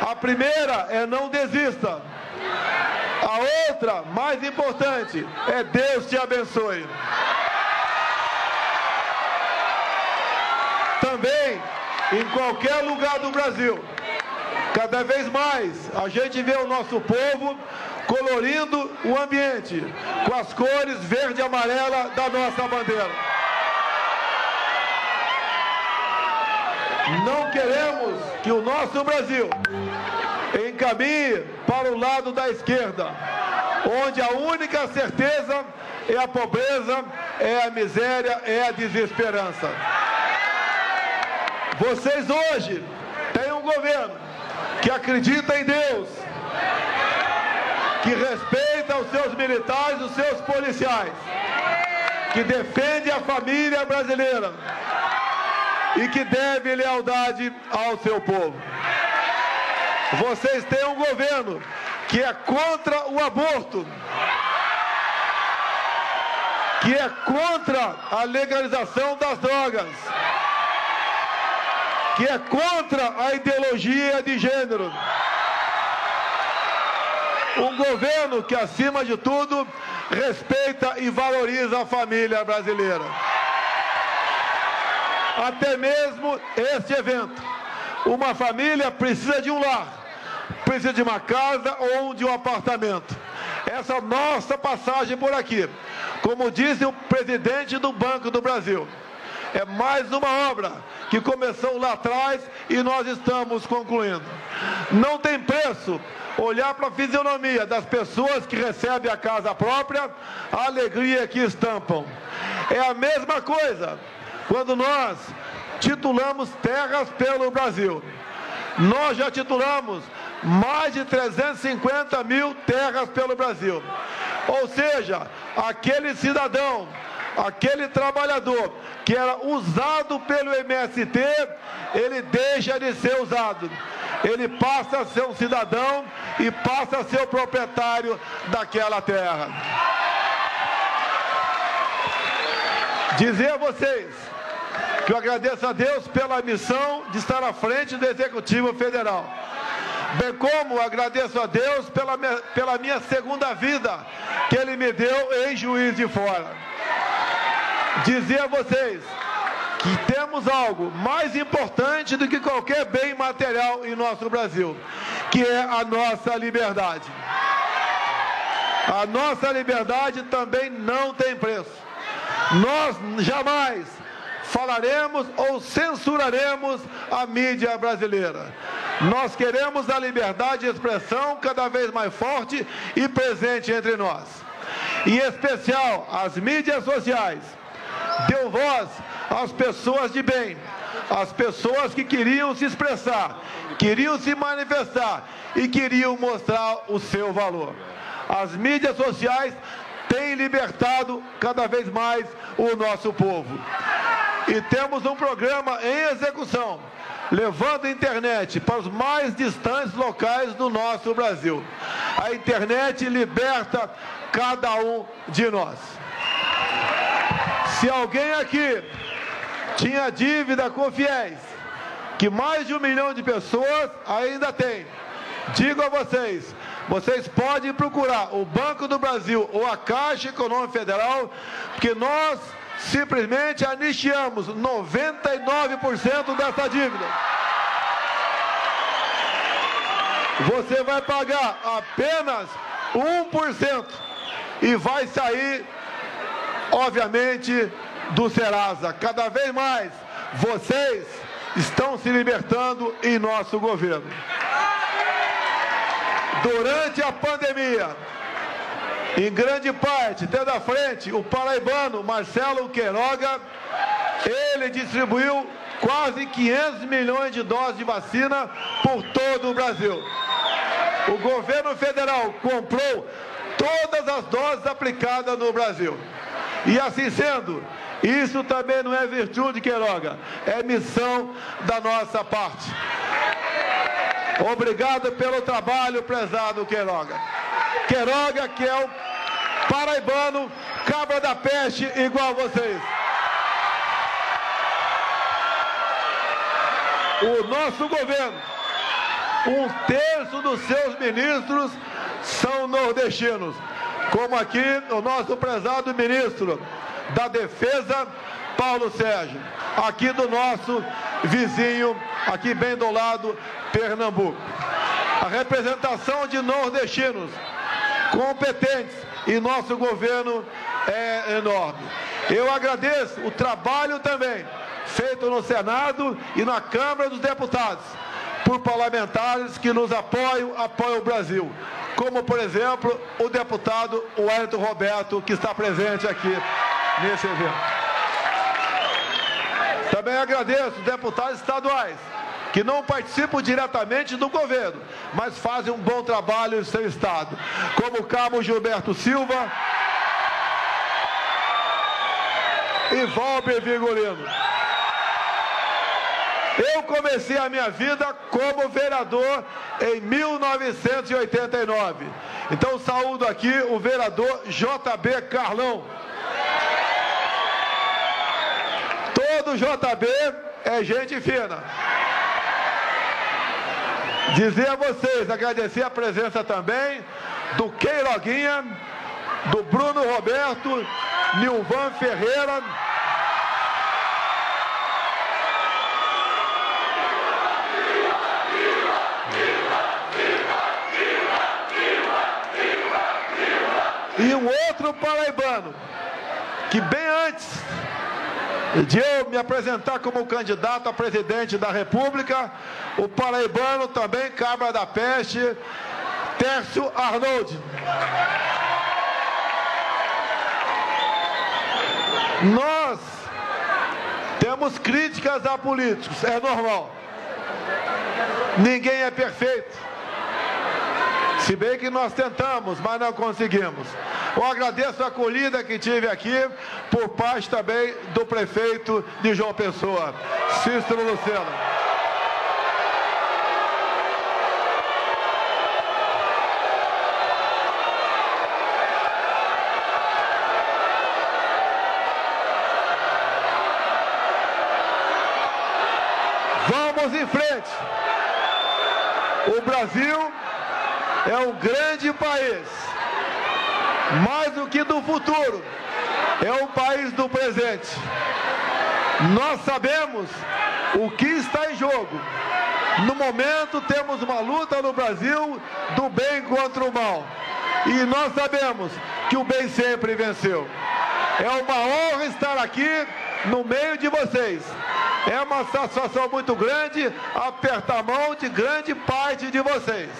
A primeira é não desista. A outra, mais importante, é Deus te abençoe. Também, em qualquer lugar do Brasil, cada vez mais a gente vê o nosso povo colorindo o ambiente com as cores verde e amarela da nossa bandeira. Não queremos que o nosso Brasil encaminhe para o lado da esquerda, onde a única certeza é a pobreza, é a miséria, é a desesperança. Vocês hoje têm um governo que acredita em Deus, que respeita os seus militares, os seus policiais, que defende a família brasileira e que deve lealdade ao seu povo. Vocês têm um governo que é contra o aborto, que é contra a legalização das drogas, que é contra a ideologia de gênero. Um governo que, acima de tudo, respeita e valoriza a família brasileira. Até mesmo este evento. Uma família precisa de um lar, precisa de uma casa ou de um apartamento. Essa é nossa passagem por aqui. Como disse o presidente do Banco do Brasil, é mais uma obra que começou lá atrás e nós estamos concluindo. Não tem preço olhar para a fisionomia das pessoas que recebem a casa própria, a alegria que estampam. É a mesma coisa quando nós titulamos terras pelo Brasil. Nós já titulamos mais de 350 mil terras pelo Brasil. Ou seja, aquele cidadão, aquele trabalhador que era usado pelo MST, ele deixa de ser usado. Ele passa a ser um cidadão e passa a ser o proprietário daquela terra. Dizer a vocês que eu agradeço a Deus pela missão de estar à frente do Executivo Federal. Bem como agradeço a Deus pela minha, pela minha segunda vida que Ele me deu em Juiz de Fora. Dizer a vocês que temos algo mais importante do que qualquer bem material em nosso Brasil, que é a nossa liberdade. A nossa liberdade também não tem preço. Nós jamais falaremos ou censuraremos a mídia brasileira. Nós queremos a liberdade de expressão cada vez mais forte e presente entre nós. Em especial, as mídias sociais deu voz às pessoas de bem, às pessoas que queriam se expressar, queriam se manifestar e queriam mostrar o seu valor. As mídias sociais têm libertado cada vez mais o nosso povo. E temos um programa em execução, levando a internet para os mais distantes locais do nosso Brasil. A internet liberta cada um de nós. Se alguém aqui tinha dívida com fiéis, que mais de um milhão de pessoas ainda tem, digo a vocês, vocês podem procurar o Banco do Brasil ou a Caixa Econômica Federal, que nós simplesmente anistiamos 99% dessa dívida. Você vai pagar apenas 1% e vai sair, obviamente, do Serasa. Cada vez mais vocês estão se libertando em nosso governo. Durante a pandemia, em grande parte, tendo à frente o paraibano Marcelo Queiroga, ele distribuiu quase 500 milhões de doses de vacina por todo o Brasil. O governo federal comprou todas as doses aplicadas no Brasil. E assim sendo, isso também não é virtude, Queiroga, é missão da nossa parte. Obrigado pelo trabalho, prezado Queiroga. Queiroga, que é o paraibano, cabra da peste, igual vocês. O nosso governo, um terço dos seus ministros são nordestinos, como aqui o nosso prezado ministro da Defesa, Paulo Sérgio, aqui do nosso vizinho, aqui bem do lado, Pernambuco. A representação de nordestinos competentes e nosso governo é enorme. Eu agradeço o trabalho também feito no Senado e na Câmara dos Deputados por parlamentares que nos apoiam, apoiam o Brasil. Como, por exemplo, o deputado Wellington Roberto, que está presente aqui nesse evento. Também agradeço os deputados estaduais, que não participam diretamente do governo, mas fazem um bom trabalho em seu estado, como o cabo Gilberto Silva e Valber Vigorino. Eu comecei a minha vida como vereador em 1989. Então saúdo aqui o vereador JB Carlão. Do JB é gente fina. Dizer a vocês, agradecer a presença também do Queiroguinha, do Bruno Roberto, Nilvan Ferreira. E um outro paraibano, que bem antes de eu me apresentar como candidato a presidente da República, o paraibano também, cabra da peste, Tércio Arnold. Nós temos críticas a políticos, é normal. Ninguém é perfeito. Se bem que nós tentamos, mas não conseguimos. Eu agradeço a acolhida que tive aqui por parte também do prefeito de João Pessoa, Cícero Lucena. Vamos em frente. O Brasil é um grande país. Mais do que do futuro, é um país do presente. Nós sabemos o que está em jogo. No momento, temos uma luta no Brasil do bem contra o mal. E nós sabemos que o bem sempre venceu. É uma honra estar aqui no meio de vocês. É uma satisfação muito grande apertar a mão de grande parte de vocês.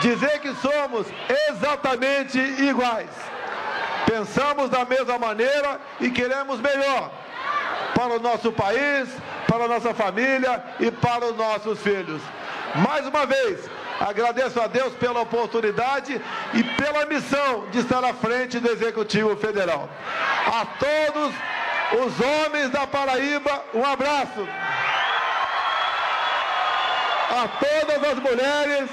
Dizer que somos exatamente iguais. Pensamos da mesma maneira e queremos melhor para o nosso país, para a nossa família e para os nossos filhos. Mais uma vez, agradeço a Deus pela oportunidade e pela missão de estar à frente do Executivo Federal. A todos os homens da Paraíba, um abraço. A todas as mulheres,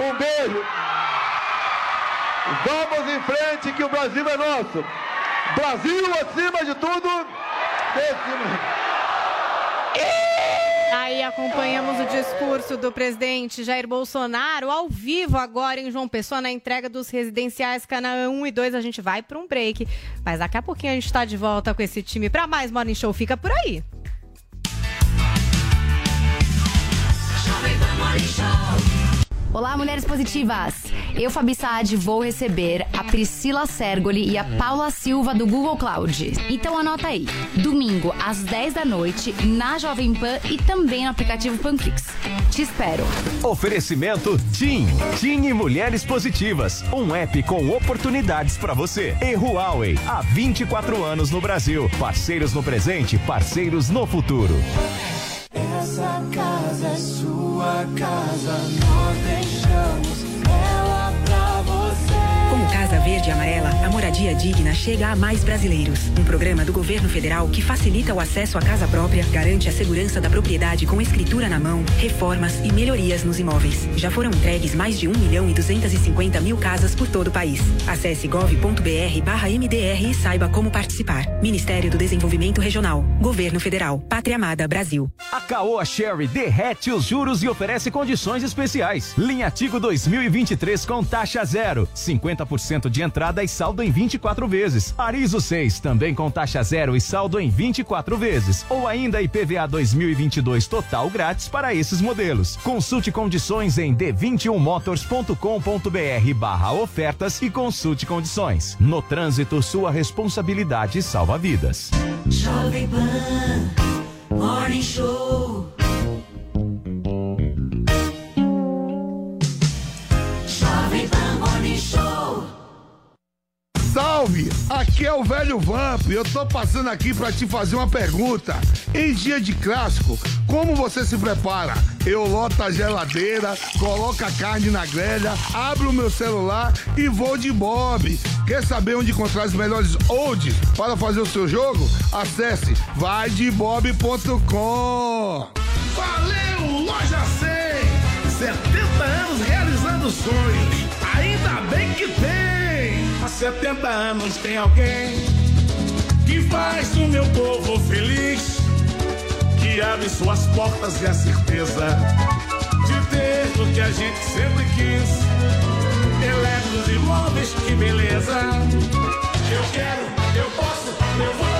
um beijo. Vamos em frente que o Brasil é nosso. Brasil acima de tudo.
Aí acompanhamos o discurso do presidente Jair Bolsonaro ao vivo agora em João Pessoa na entrega dos residenciais Canaã 1 e 2. A gente vai para um break, mas daqui a pouquinho a gente está de volta com esse time para mais Morning Show. Fica por aí.
Olá, mulheres positivas! Eu, Fabi Saad, vou receber a Priscila Sergoli e a Paula Silva do Google Cloud. Então anota aí. Domingo, às 10 da noite, na Jovem Pan e também no aplicativo Panflix. Te espero.
Oferecimento TIM. TIM e Mulheres Positivas. Um app com oportunidades para você. E Huawei. Há 24 anos no Brasil. Parceiros no presente, parceiros no futuro.
Essa casa é sua casa, nós deixamos ela
Casa Verde e Amarela, a moradia digna chega a mais brasileiros. Um programa do governo federal que facilita o acesso à casa própria, garante a segurança da propriedade com escritura na mão, reformas e melhorias nos imóveis. Já foram entregues mais de 1 milhão e 250 mil casas por todo o país. Acesse gov.br barra MDR e saiba como participar. Ministério do Desenvolvimento Regional. Governo Federal. Pátria Amada Brasil.
A Caoa Sherry derrete os juros e oferece condições especiais. Linha Tigo 2023 com taxa zero. 50% de entrada e saldo em 24 vezes. Arizo 6 também com taxa zero e saldo em 24 vezes. Ou ainda IPVA 2022 total grátis para esses modelos. Consulte condições em d21motors.com.br barra ofertas e consulte condições. No trânsito, sua responsabilidade salva vidas.
Jovem Pan, Morning Show.
Salve! Aqui é o velho Vamp e eu tô passando aqui pra te fazer uma pergunta. Em dia de clássico, como você se prepara? Eu loto a geladeira, coloco a carne na grelha, abro o meu celular e vou de Bob. Quer saber onde encontrar os melhores odds para fazer o seu jogo? Acesse vaidebob.com.
Valeu, Loja 100! 70 anos realizando sonhos. Ainda bem que tem! Há 70 anos tem alguém que faz o meu povo feliz. que abre suas portas e a certeza de ter o que a gente sempre quis. Eletros e móveis, que beleza. Eu quero, eu posso, eu vou.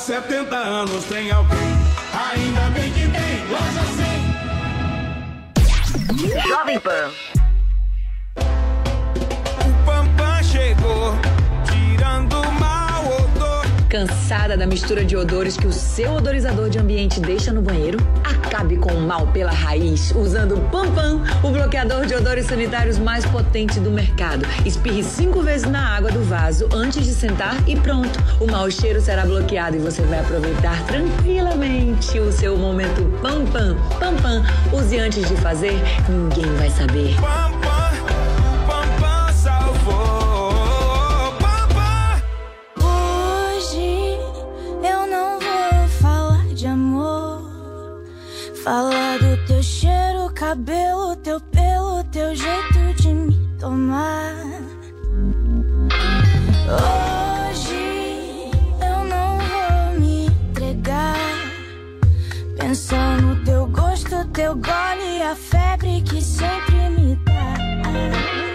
70 anos tem alguém, ainda bem que tem loja 100.
Jovem Pan. Cansada da mistura de odores que o seu odorizador de ambiente deixa no banheiro? Acabe com o mal pela raiz usando o Pampam, o bloqueador de odores sanitários mais potente do mercado. Espirre cinco vezes na água do vaso antes de sentar e pronto. O mau cheiro será bloqueado e você vai aproveitar tranquilamente o seu momento Pampam. Pampam, use antes de fazer, ninguém vai saber.
Pampam
Falar do teu cheiro, cabelo, teu pelo, teu jeito de me tomar. Hoje eu não vou me entregar. Pensar no teu gosto, teu gole a febre que sempre me dá.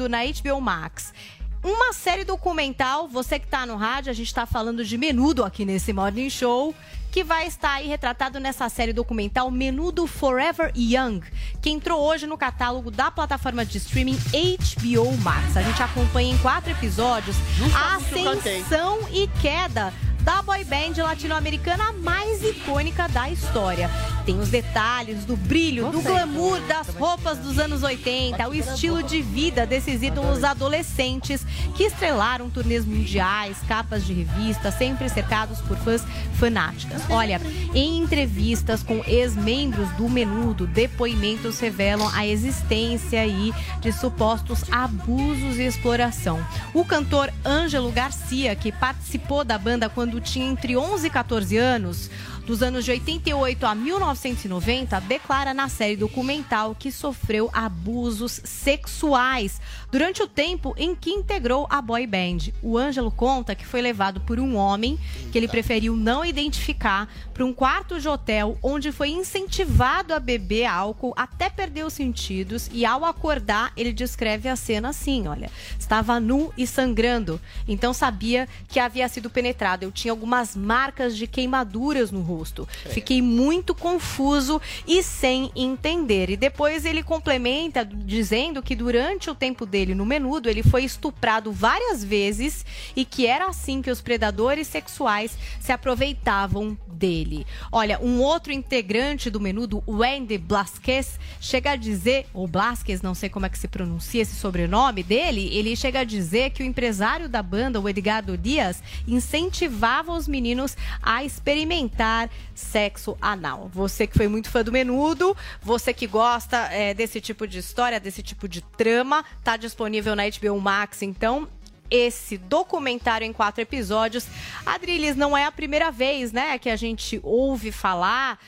Estreando na HBO Max. Uma série documental, você que tá no rádio, a gente tá falando de Menudo aqui nesse Morning Show, que vai estar aí retratado nessa série documental Menudo Forever Young, que entrou hoje no catálogo da plataforma de streaming HBO Max. A gente acompanha em quatro episódios a
Justamente o que eu cantei.
ascensão e queda da boy band latino-americana mais icônica da história. Tem os detalhes do brilho, do glamour das roupas dos anos 80, o estilo de vida desses ídolos adolescentes que estrelaram turnês mundiais, capas de revista, sempre cercados por fãs fanáticas. Olha, em entrevistas com ex-membros do Menudo, depoimentos revelam a existência aí de supostos abusos e exploração. O cantor Ângelo Garcia, que participou da banda quando tinha entre 11 e 14 anos, dos anos de 88 a 1990, declara na série documental que sofreu abusos sexuais. Durante o tempo em que integrou a boy band. O Ângelo conta que foi levado por um homem que ele preferiu não identificar para um quarto de hotel onde foi incentivado a beber álcool até perder os sentidos. E ao acordar ele descreve a cena assim, olha, estava nu e sangrando, então sabia que havia sido penetrado. Eu tinha algumas marcas de queimaduras no rosto. Fiquei muito confuso e sem entender. E depois ele complementa dizendo que durante o tempo dele no menudo, ele foi estuprado várias vezes e que era assim que os predadores sexuais se aproveitavam dele. Olha, um outro integrante do menudo, Wendy Blasquez, chega a dizer, ou Blasquez, não sei como é que se pronuncia esse sobrenome dele, ele chega a dizer que o empresário da banda, o Edgardo Dias, incentivava os meninos a experimentar sexo anal. Você que foi muito fã do menudo, você que gosta é, desse tipo de história, desse tipo de trama, tá disponível na HBO Max, então esse documentário em quatro episódios. Adriles, não é a primeira vez, né, que a gente ouve falar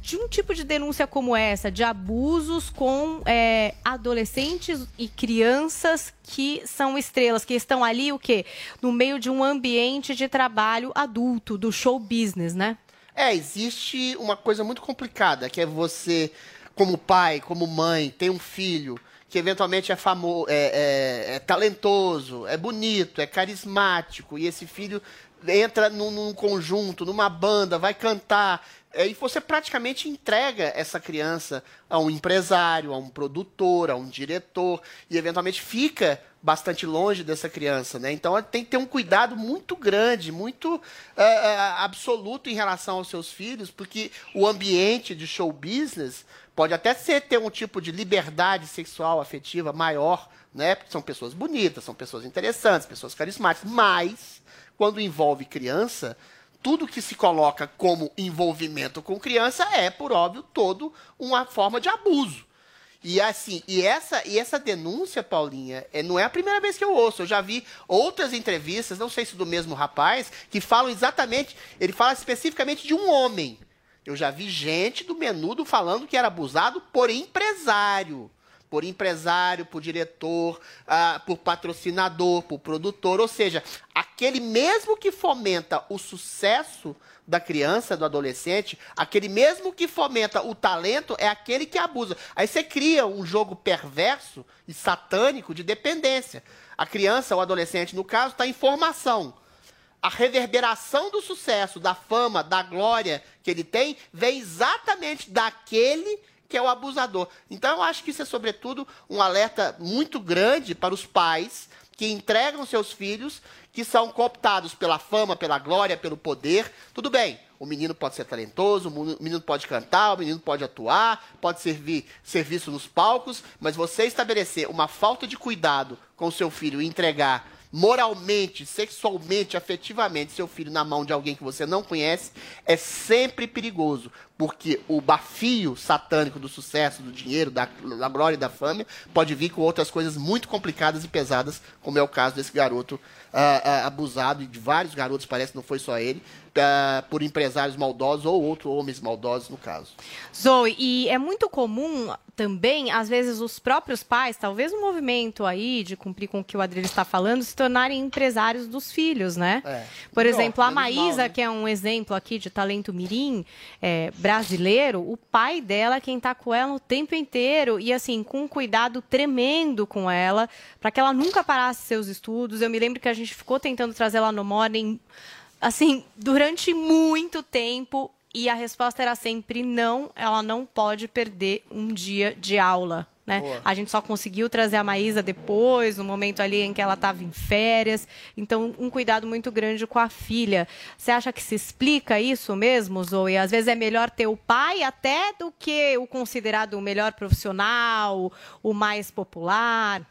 de um tipo de denúncia como essa, de abusos com é, adolescentes e crianças que são estrelas, que estão ali o quê? No meio de um ambiente de trabalho adulto, do show business, né?
É, existe uma coisa muito complicada, que é você, como pai, como mãe, tem um filho que eventualmente é famoso, é, é, é talentoso, é bonito, é carismático, e esse filho entra num, num conjunto, numa banda, vai cantar, e você praticamente entrega essa criança a um empresário, a um produtor, a um diretor, e eventualmente fica bastante longe dessa criança, né? Então tem que ter um cuidado muito grande, muito é, é, absoluto em relação aos seus filhos, porque o ambiente de show business pode até ser ter um tipo de liberdade sexual afetiva maior, né? Porque são pessoas bonitas, são pessoas interessantes, pessoas carismáticas, mas quando envolve criança, tudo que se coloca como envolvimento com criança é, por óbvio, todo uma forma de abuso. E assim, e essa, e essa denúncia, Paulinha, é, não é a primeira vez que eu ouço. Eu já vi outras entrevistas, não sei se do mesmo rapaz, que falam exatamente, ele fala especificamente de um homem. Eu já vi gente do menudo falando que era abusado por empresário. Por empresário, por diretor, ah, por patrocinador, por produtor. Ou seja, aquele mesmo que fomenta o sucesso da criança, do adolescente, aquele mesmo que fomenta o talento é aquele que abusa. Aí você cria um jogo perverso e satânico de dependência. A criança, o adolescente, no caso, está em formação. A reverberação do sucesso, da fama, da glória que ele tem, vem exatamente daquele que é o abusador. Então, eu acho que isso é, sobretudo, um alerta muito grande para os pais que entregam seus filhos que são cooptados pela fama, pela glória, pelo poder. Tudo bem, o menino pode ser talentoso, o menino pode cantar, o menino pode atuar, pode servir serviço nos palcos, mas você estabelecer uma falta de cuidado com o seu filho e entregar moralmente, sexualmente, afetivamente seu filho na mão de alguém que você não conhece é sempre perigoso, porque o bafio satânico do sucesso, do dinheiro, da, da glória e da fama pode vir com outras coisas muito complicadas e pesadas, como é o caso desse garoto ah, ah, abusado, e de vários garotos, parece que não foi só ele, ah, por empresários maldosos ou outros homens maldosos, no caso.
Zoe, e é muito comum também, às vezes, os próprios pais, talvez um movimento aí de cumprir com o que o Adriano está falando, se tornarem empresários dos filhos, né?
É.
Por
Não,
exemplo, a
menos mal,
Maísa,
né?
que é um exemplo aqui de talento mirim é, brasileiro, o pai dela é quem tá com ela o tempo inteiro e assim, com um cuidado tremendo com ela, para que ela nunca parasse seus estudos. Eu me lembro que a gente ficou tentando trazer ela no Morning, assim, durante muito tempo. E a resposta era sempre não, ela não pode perder um dia de aula. né?
Boa.
A gente só conseguiu trazer a Maísa depois, no momento ali em que ela estava em férias. Então, um cuidado muito grande com a filha. Você acha que se explica isso mesmo, Zoe? Às vezes é melhor ter o pai até do que o considerado o melhor profissional, o mais popular.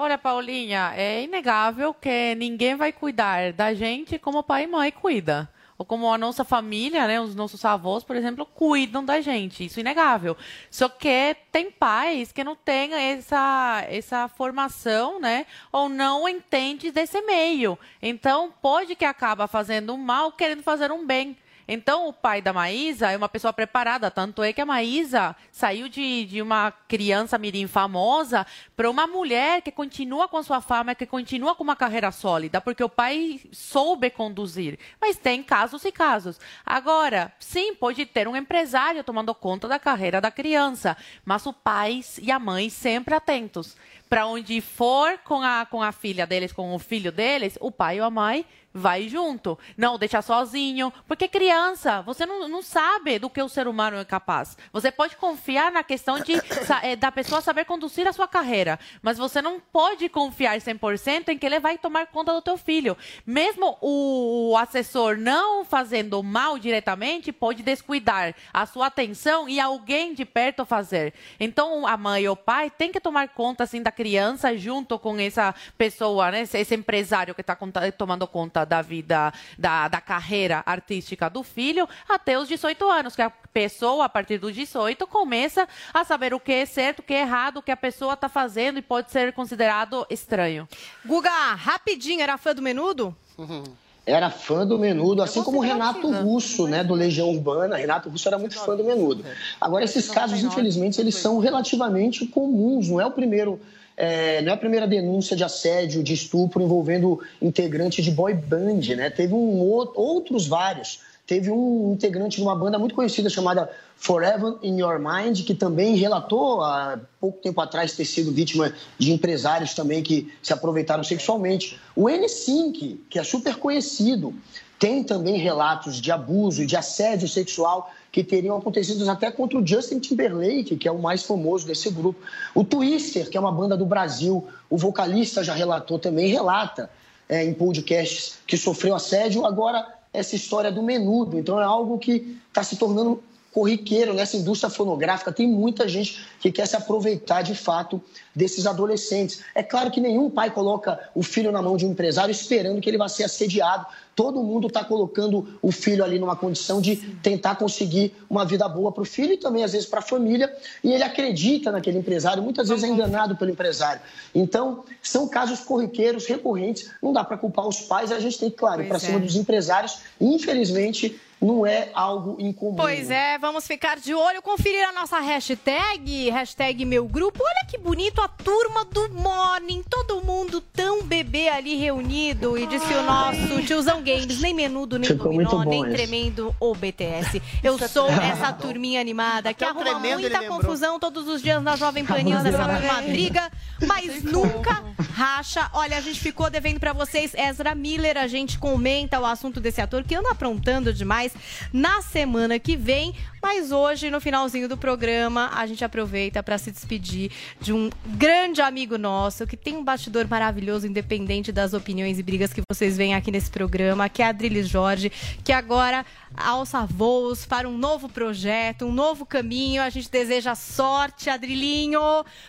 Olha, Paulinha, é inegável que ninguém vai cuidar da gente como pai e mãe cuida. Ou como a nossa família, né, os nossos avós, por exemplo, cuidam da gente. Isso é inegável. Só que tem pais que não têm essa, essa formação, né, ou não entende desse meio. Então, pode que acaba fazendo um mal querendo fazer um bem. Então, o pai da Maísa é uma pessoa preparada. Tanto é que a Maísa saiu de, de uma criança mirim famosa para uma mulher que continua com sua fama, que continua com uma carreira sólida, porque o pai soube conduzir. Mas tem casos e casos. Agora, sim, pode ter um empresário tomando conta da carreira da criança, mas o pai e a mãe sempre atentos. Para onde for com a, com a filha deles, com o filho deles, o pai ou a mãe vai junto. Não deixar sozinho. Porque criança, você não, não sabe do que o ser humano é capaz. Você pode confiar na questão de, eh, da pessoa saber conduzir a sua carreira. Mas você não pode confiar 100% em que ele vai tomar conta do teu filho. Mesmo o, o assessor não fazendo mal diretamente, pode descuidar a sua atenção e alguém de perto fazer. Então, a mãe ou o pai tem que tomar conta assim da criança junto com essa pessoa, né? esse, empresário que está tomando conta da vida, da, da carreira artística do filho, até os 18 anos, que a pessoa, a partir dos 18, começa a saber o que é certo, o que é errado, o que a pessoa está fazendo e pode ser considerado estranho.
Guga, rapidinho, era fã do Menudo? <laughs>
Era fã do Menudo, assim como o Renato Russo, né, do Legião Urbana. Renato Russo era muito fã do Menudo. Agora, esses casos, infelizmente, eles são relativamente comuns. Não é o primeiro, é, não é a primeira denúncia de assédio, de estupro envolvendo integrante de boy band, né? Teve um, ou- outros vários. Teve um integrante de uma banda muito conhecida chamada Forever in Your Mind, que também relatou há pouco tempo atrás ter sido vítima de empresários também que se aproveitaram sexualmente. O N5, que é super conhecido, tem também relatos de abuso e de assédio sexual que teriam acontecido até contra o Justin Timberlake, que é o mais famoso desse grupo. O Twister, que é uma banda do Brasil, o vocalista já relatou também, relata é, em podcasts que sofreu assédio. Agora, essa história do menudo. Então, é algo que está se tornando corriqueiro nessa indústria fonográfica. Tem muita gente que quer se aproveitar de fato desses adolescentes. É claro que nenhum pai coloca o filho na mão de um empresário esperando que ele vá ser assediado. Todo mundo está colocando o filho ali numa condição de tentar conseguir uma vida boa para o filho e também, às vezes, para a família. E ele acredita naquele empresário, muitas vezes é enganado pelo empresário. Então, são casos corriqueiros, recorrentes. Não dá para culpar os pais, a gente tem que, claro, ir para
Pois
cima
é.
dos empresários. Infelizmente, não é algo incomum.
Pois é, vamos ficar de olho, conferir a nossa hashtag, hashtag meu grupo. Olha que bonito a turma do Morning, todo mundo tão bebê ali reunido. E disse o nosso tiozão Games, nem menudo, nem
Ficou
dominó, nem
esse.
tremendo o BTS. Eu sou essa turminha animada que arruma
tremendo,
muita confusão todos os dias na Jovem Pan News, essa turma briga, mas nunca racha. Olha, a gente ficou devendo pra vocês Ezra Miller, a gente comenta o assunto desse ator que anda aprontando demais na semana que vem, mas hoje, no finalzinho do programa, a gente aproveita pra se despedir de um grande amigo nosso que tem um bastidor maravilhoso, independente das opiniões e brigas que vocês veem aqui nesse programa, que é a Adriles Jorge, que agora alça voos para um novo projeto, um novo caminho. A gente deseja sorte, Adrilinho.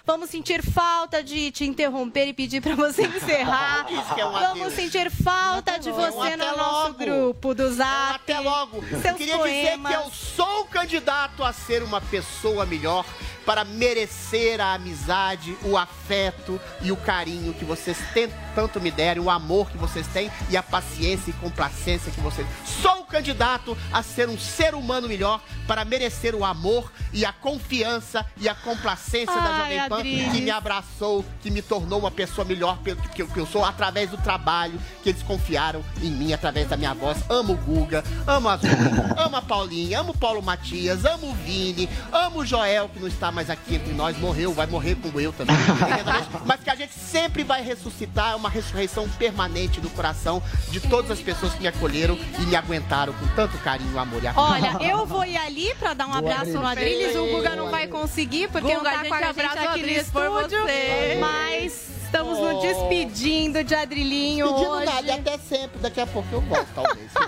Vamos sentir falta de te interromper e pedir pra você encerrar. <laughs>
É um
Vamos
adeus.
sentir falta de
É um
você no nosso
logo.
grupo do Zap.
Até logo. Eu
Seus
queria
poemas.
dizer que eu sou candidato a ser uma pessoa melhor para merecer a amizade, o afeto e o carinho que vocês ten- tanto me deram, o amor que vocês têm e a paciência e complacência que vocês. Sou candidato a ser um ser humano melhor para merecer o amor e a confiança e a complacência da
Ai,
Jovem Pan que me abraçou, que me tornou uma pessoa melhor pelo que eu, sou através do trabalho que eles confiaram em mim através da minha voz. Amo o Guga, amo a Zoe, <laughs> amo a Paulinha, amo o Paulo Matias, amo o Vini, amo o Joel que não está tá mais aqui entre nós, morreu, vai morrer como eu também. <laughs> Mas que a gente sempre vai ressuscitar, é uma ressurreição permanente do coração de todas as pessoas que me acolheram e me aguentaram com tanto carinho, amor e afeto.
Olha, eu vou ir ali pra dar um
Boa,
abraço no
Adriles.
O Guga não vai conseguir, porque
Guga,
não
a
tá
gente
com a gente aqui no estúdio.
você.
Mas estamos
Oh.
nos despedindo de Adrilinho
Pedindo
hoje.
nada, e até sempre, daqui a pouco eu volto, talvez. <laughs>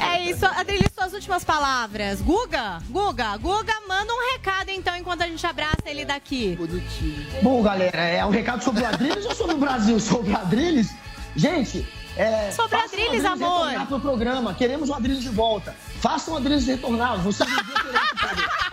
É isso, Adrilis, suas últimas palavras. Guga, Guga, Guga, manda um recado então enquanto a gente abraça ele daqui.
Bom, galera, é um recado sobre o Adriles ou sobre o Brasil? Sobre o Adriles? Gente, é,
Sobre Adriles, amor.
retornar pro programa. Queremos o Adriles de volta. Façam o Adriles retornar. Você não devia querer ficar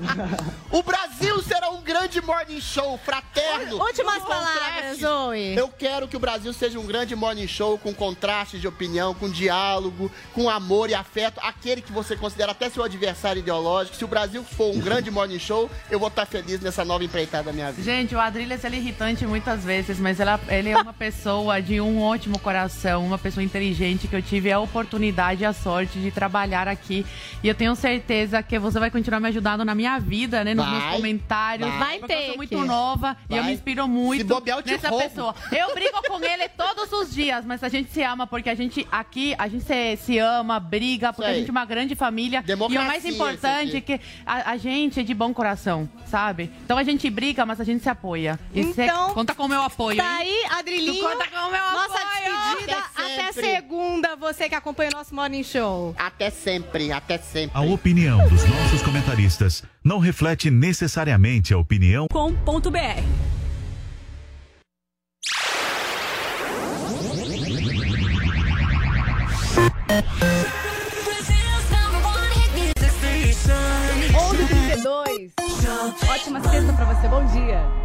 <laughs>
O Brasil será um grande morning show fraterno.
Últimas palavras. Zoe.
Eu quero que o Brasil seja um grande morning show com contraste de opinião, com diálogo, com amor e afeto. Aquele que você considera até seu adversário ideológico. Se o Brasil for um grande morning show, eu vou estar feliz nessa nova empreitada da minha vida.
Gente, o Adrilles ele é irritante muitas vezes, mas ela- ele é uma pessoa de um ótimo coração, uma pessoa inteligente que eu tive a oportunidade e a sorte de trabalhar aqui. E eu tenho certeza que você vai continuar me ajudando na minha vida, né? Nos
Vai,
meus comentários.
vai
porque eu
ter
sou muito
que.
nova e eu
Vai.
me inspiro muito
bobear, eu
nessa
roubo.
pessoa. Eu brigo com ele todos os dias, mas a gente se ama, porque a gente aqui, a gente se, se ama, briga, porque a gente é uma grande família. e o
Democracia
mais importante é que a, a gente é de bom coração, sabe? Então a gente briga, mas a gente se apoia. E
Então,
conta com o meu apoio.
Tá
hein?
aí, Adrilinho.
Tu conta com o meu
Nossa
apoio.
despedida.
Até
Até, segunda, você que acompanha o nosso Morning Show.
Até sempre, até sempre.
A opinião dos nossos comentaristas não reflete necessariamente a opinião
com.br.
E. Ótima sexta pra você. Bom dia.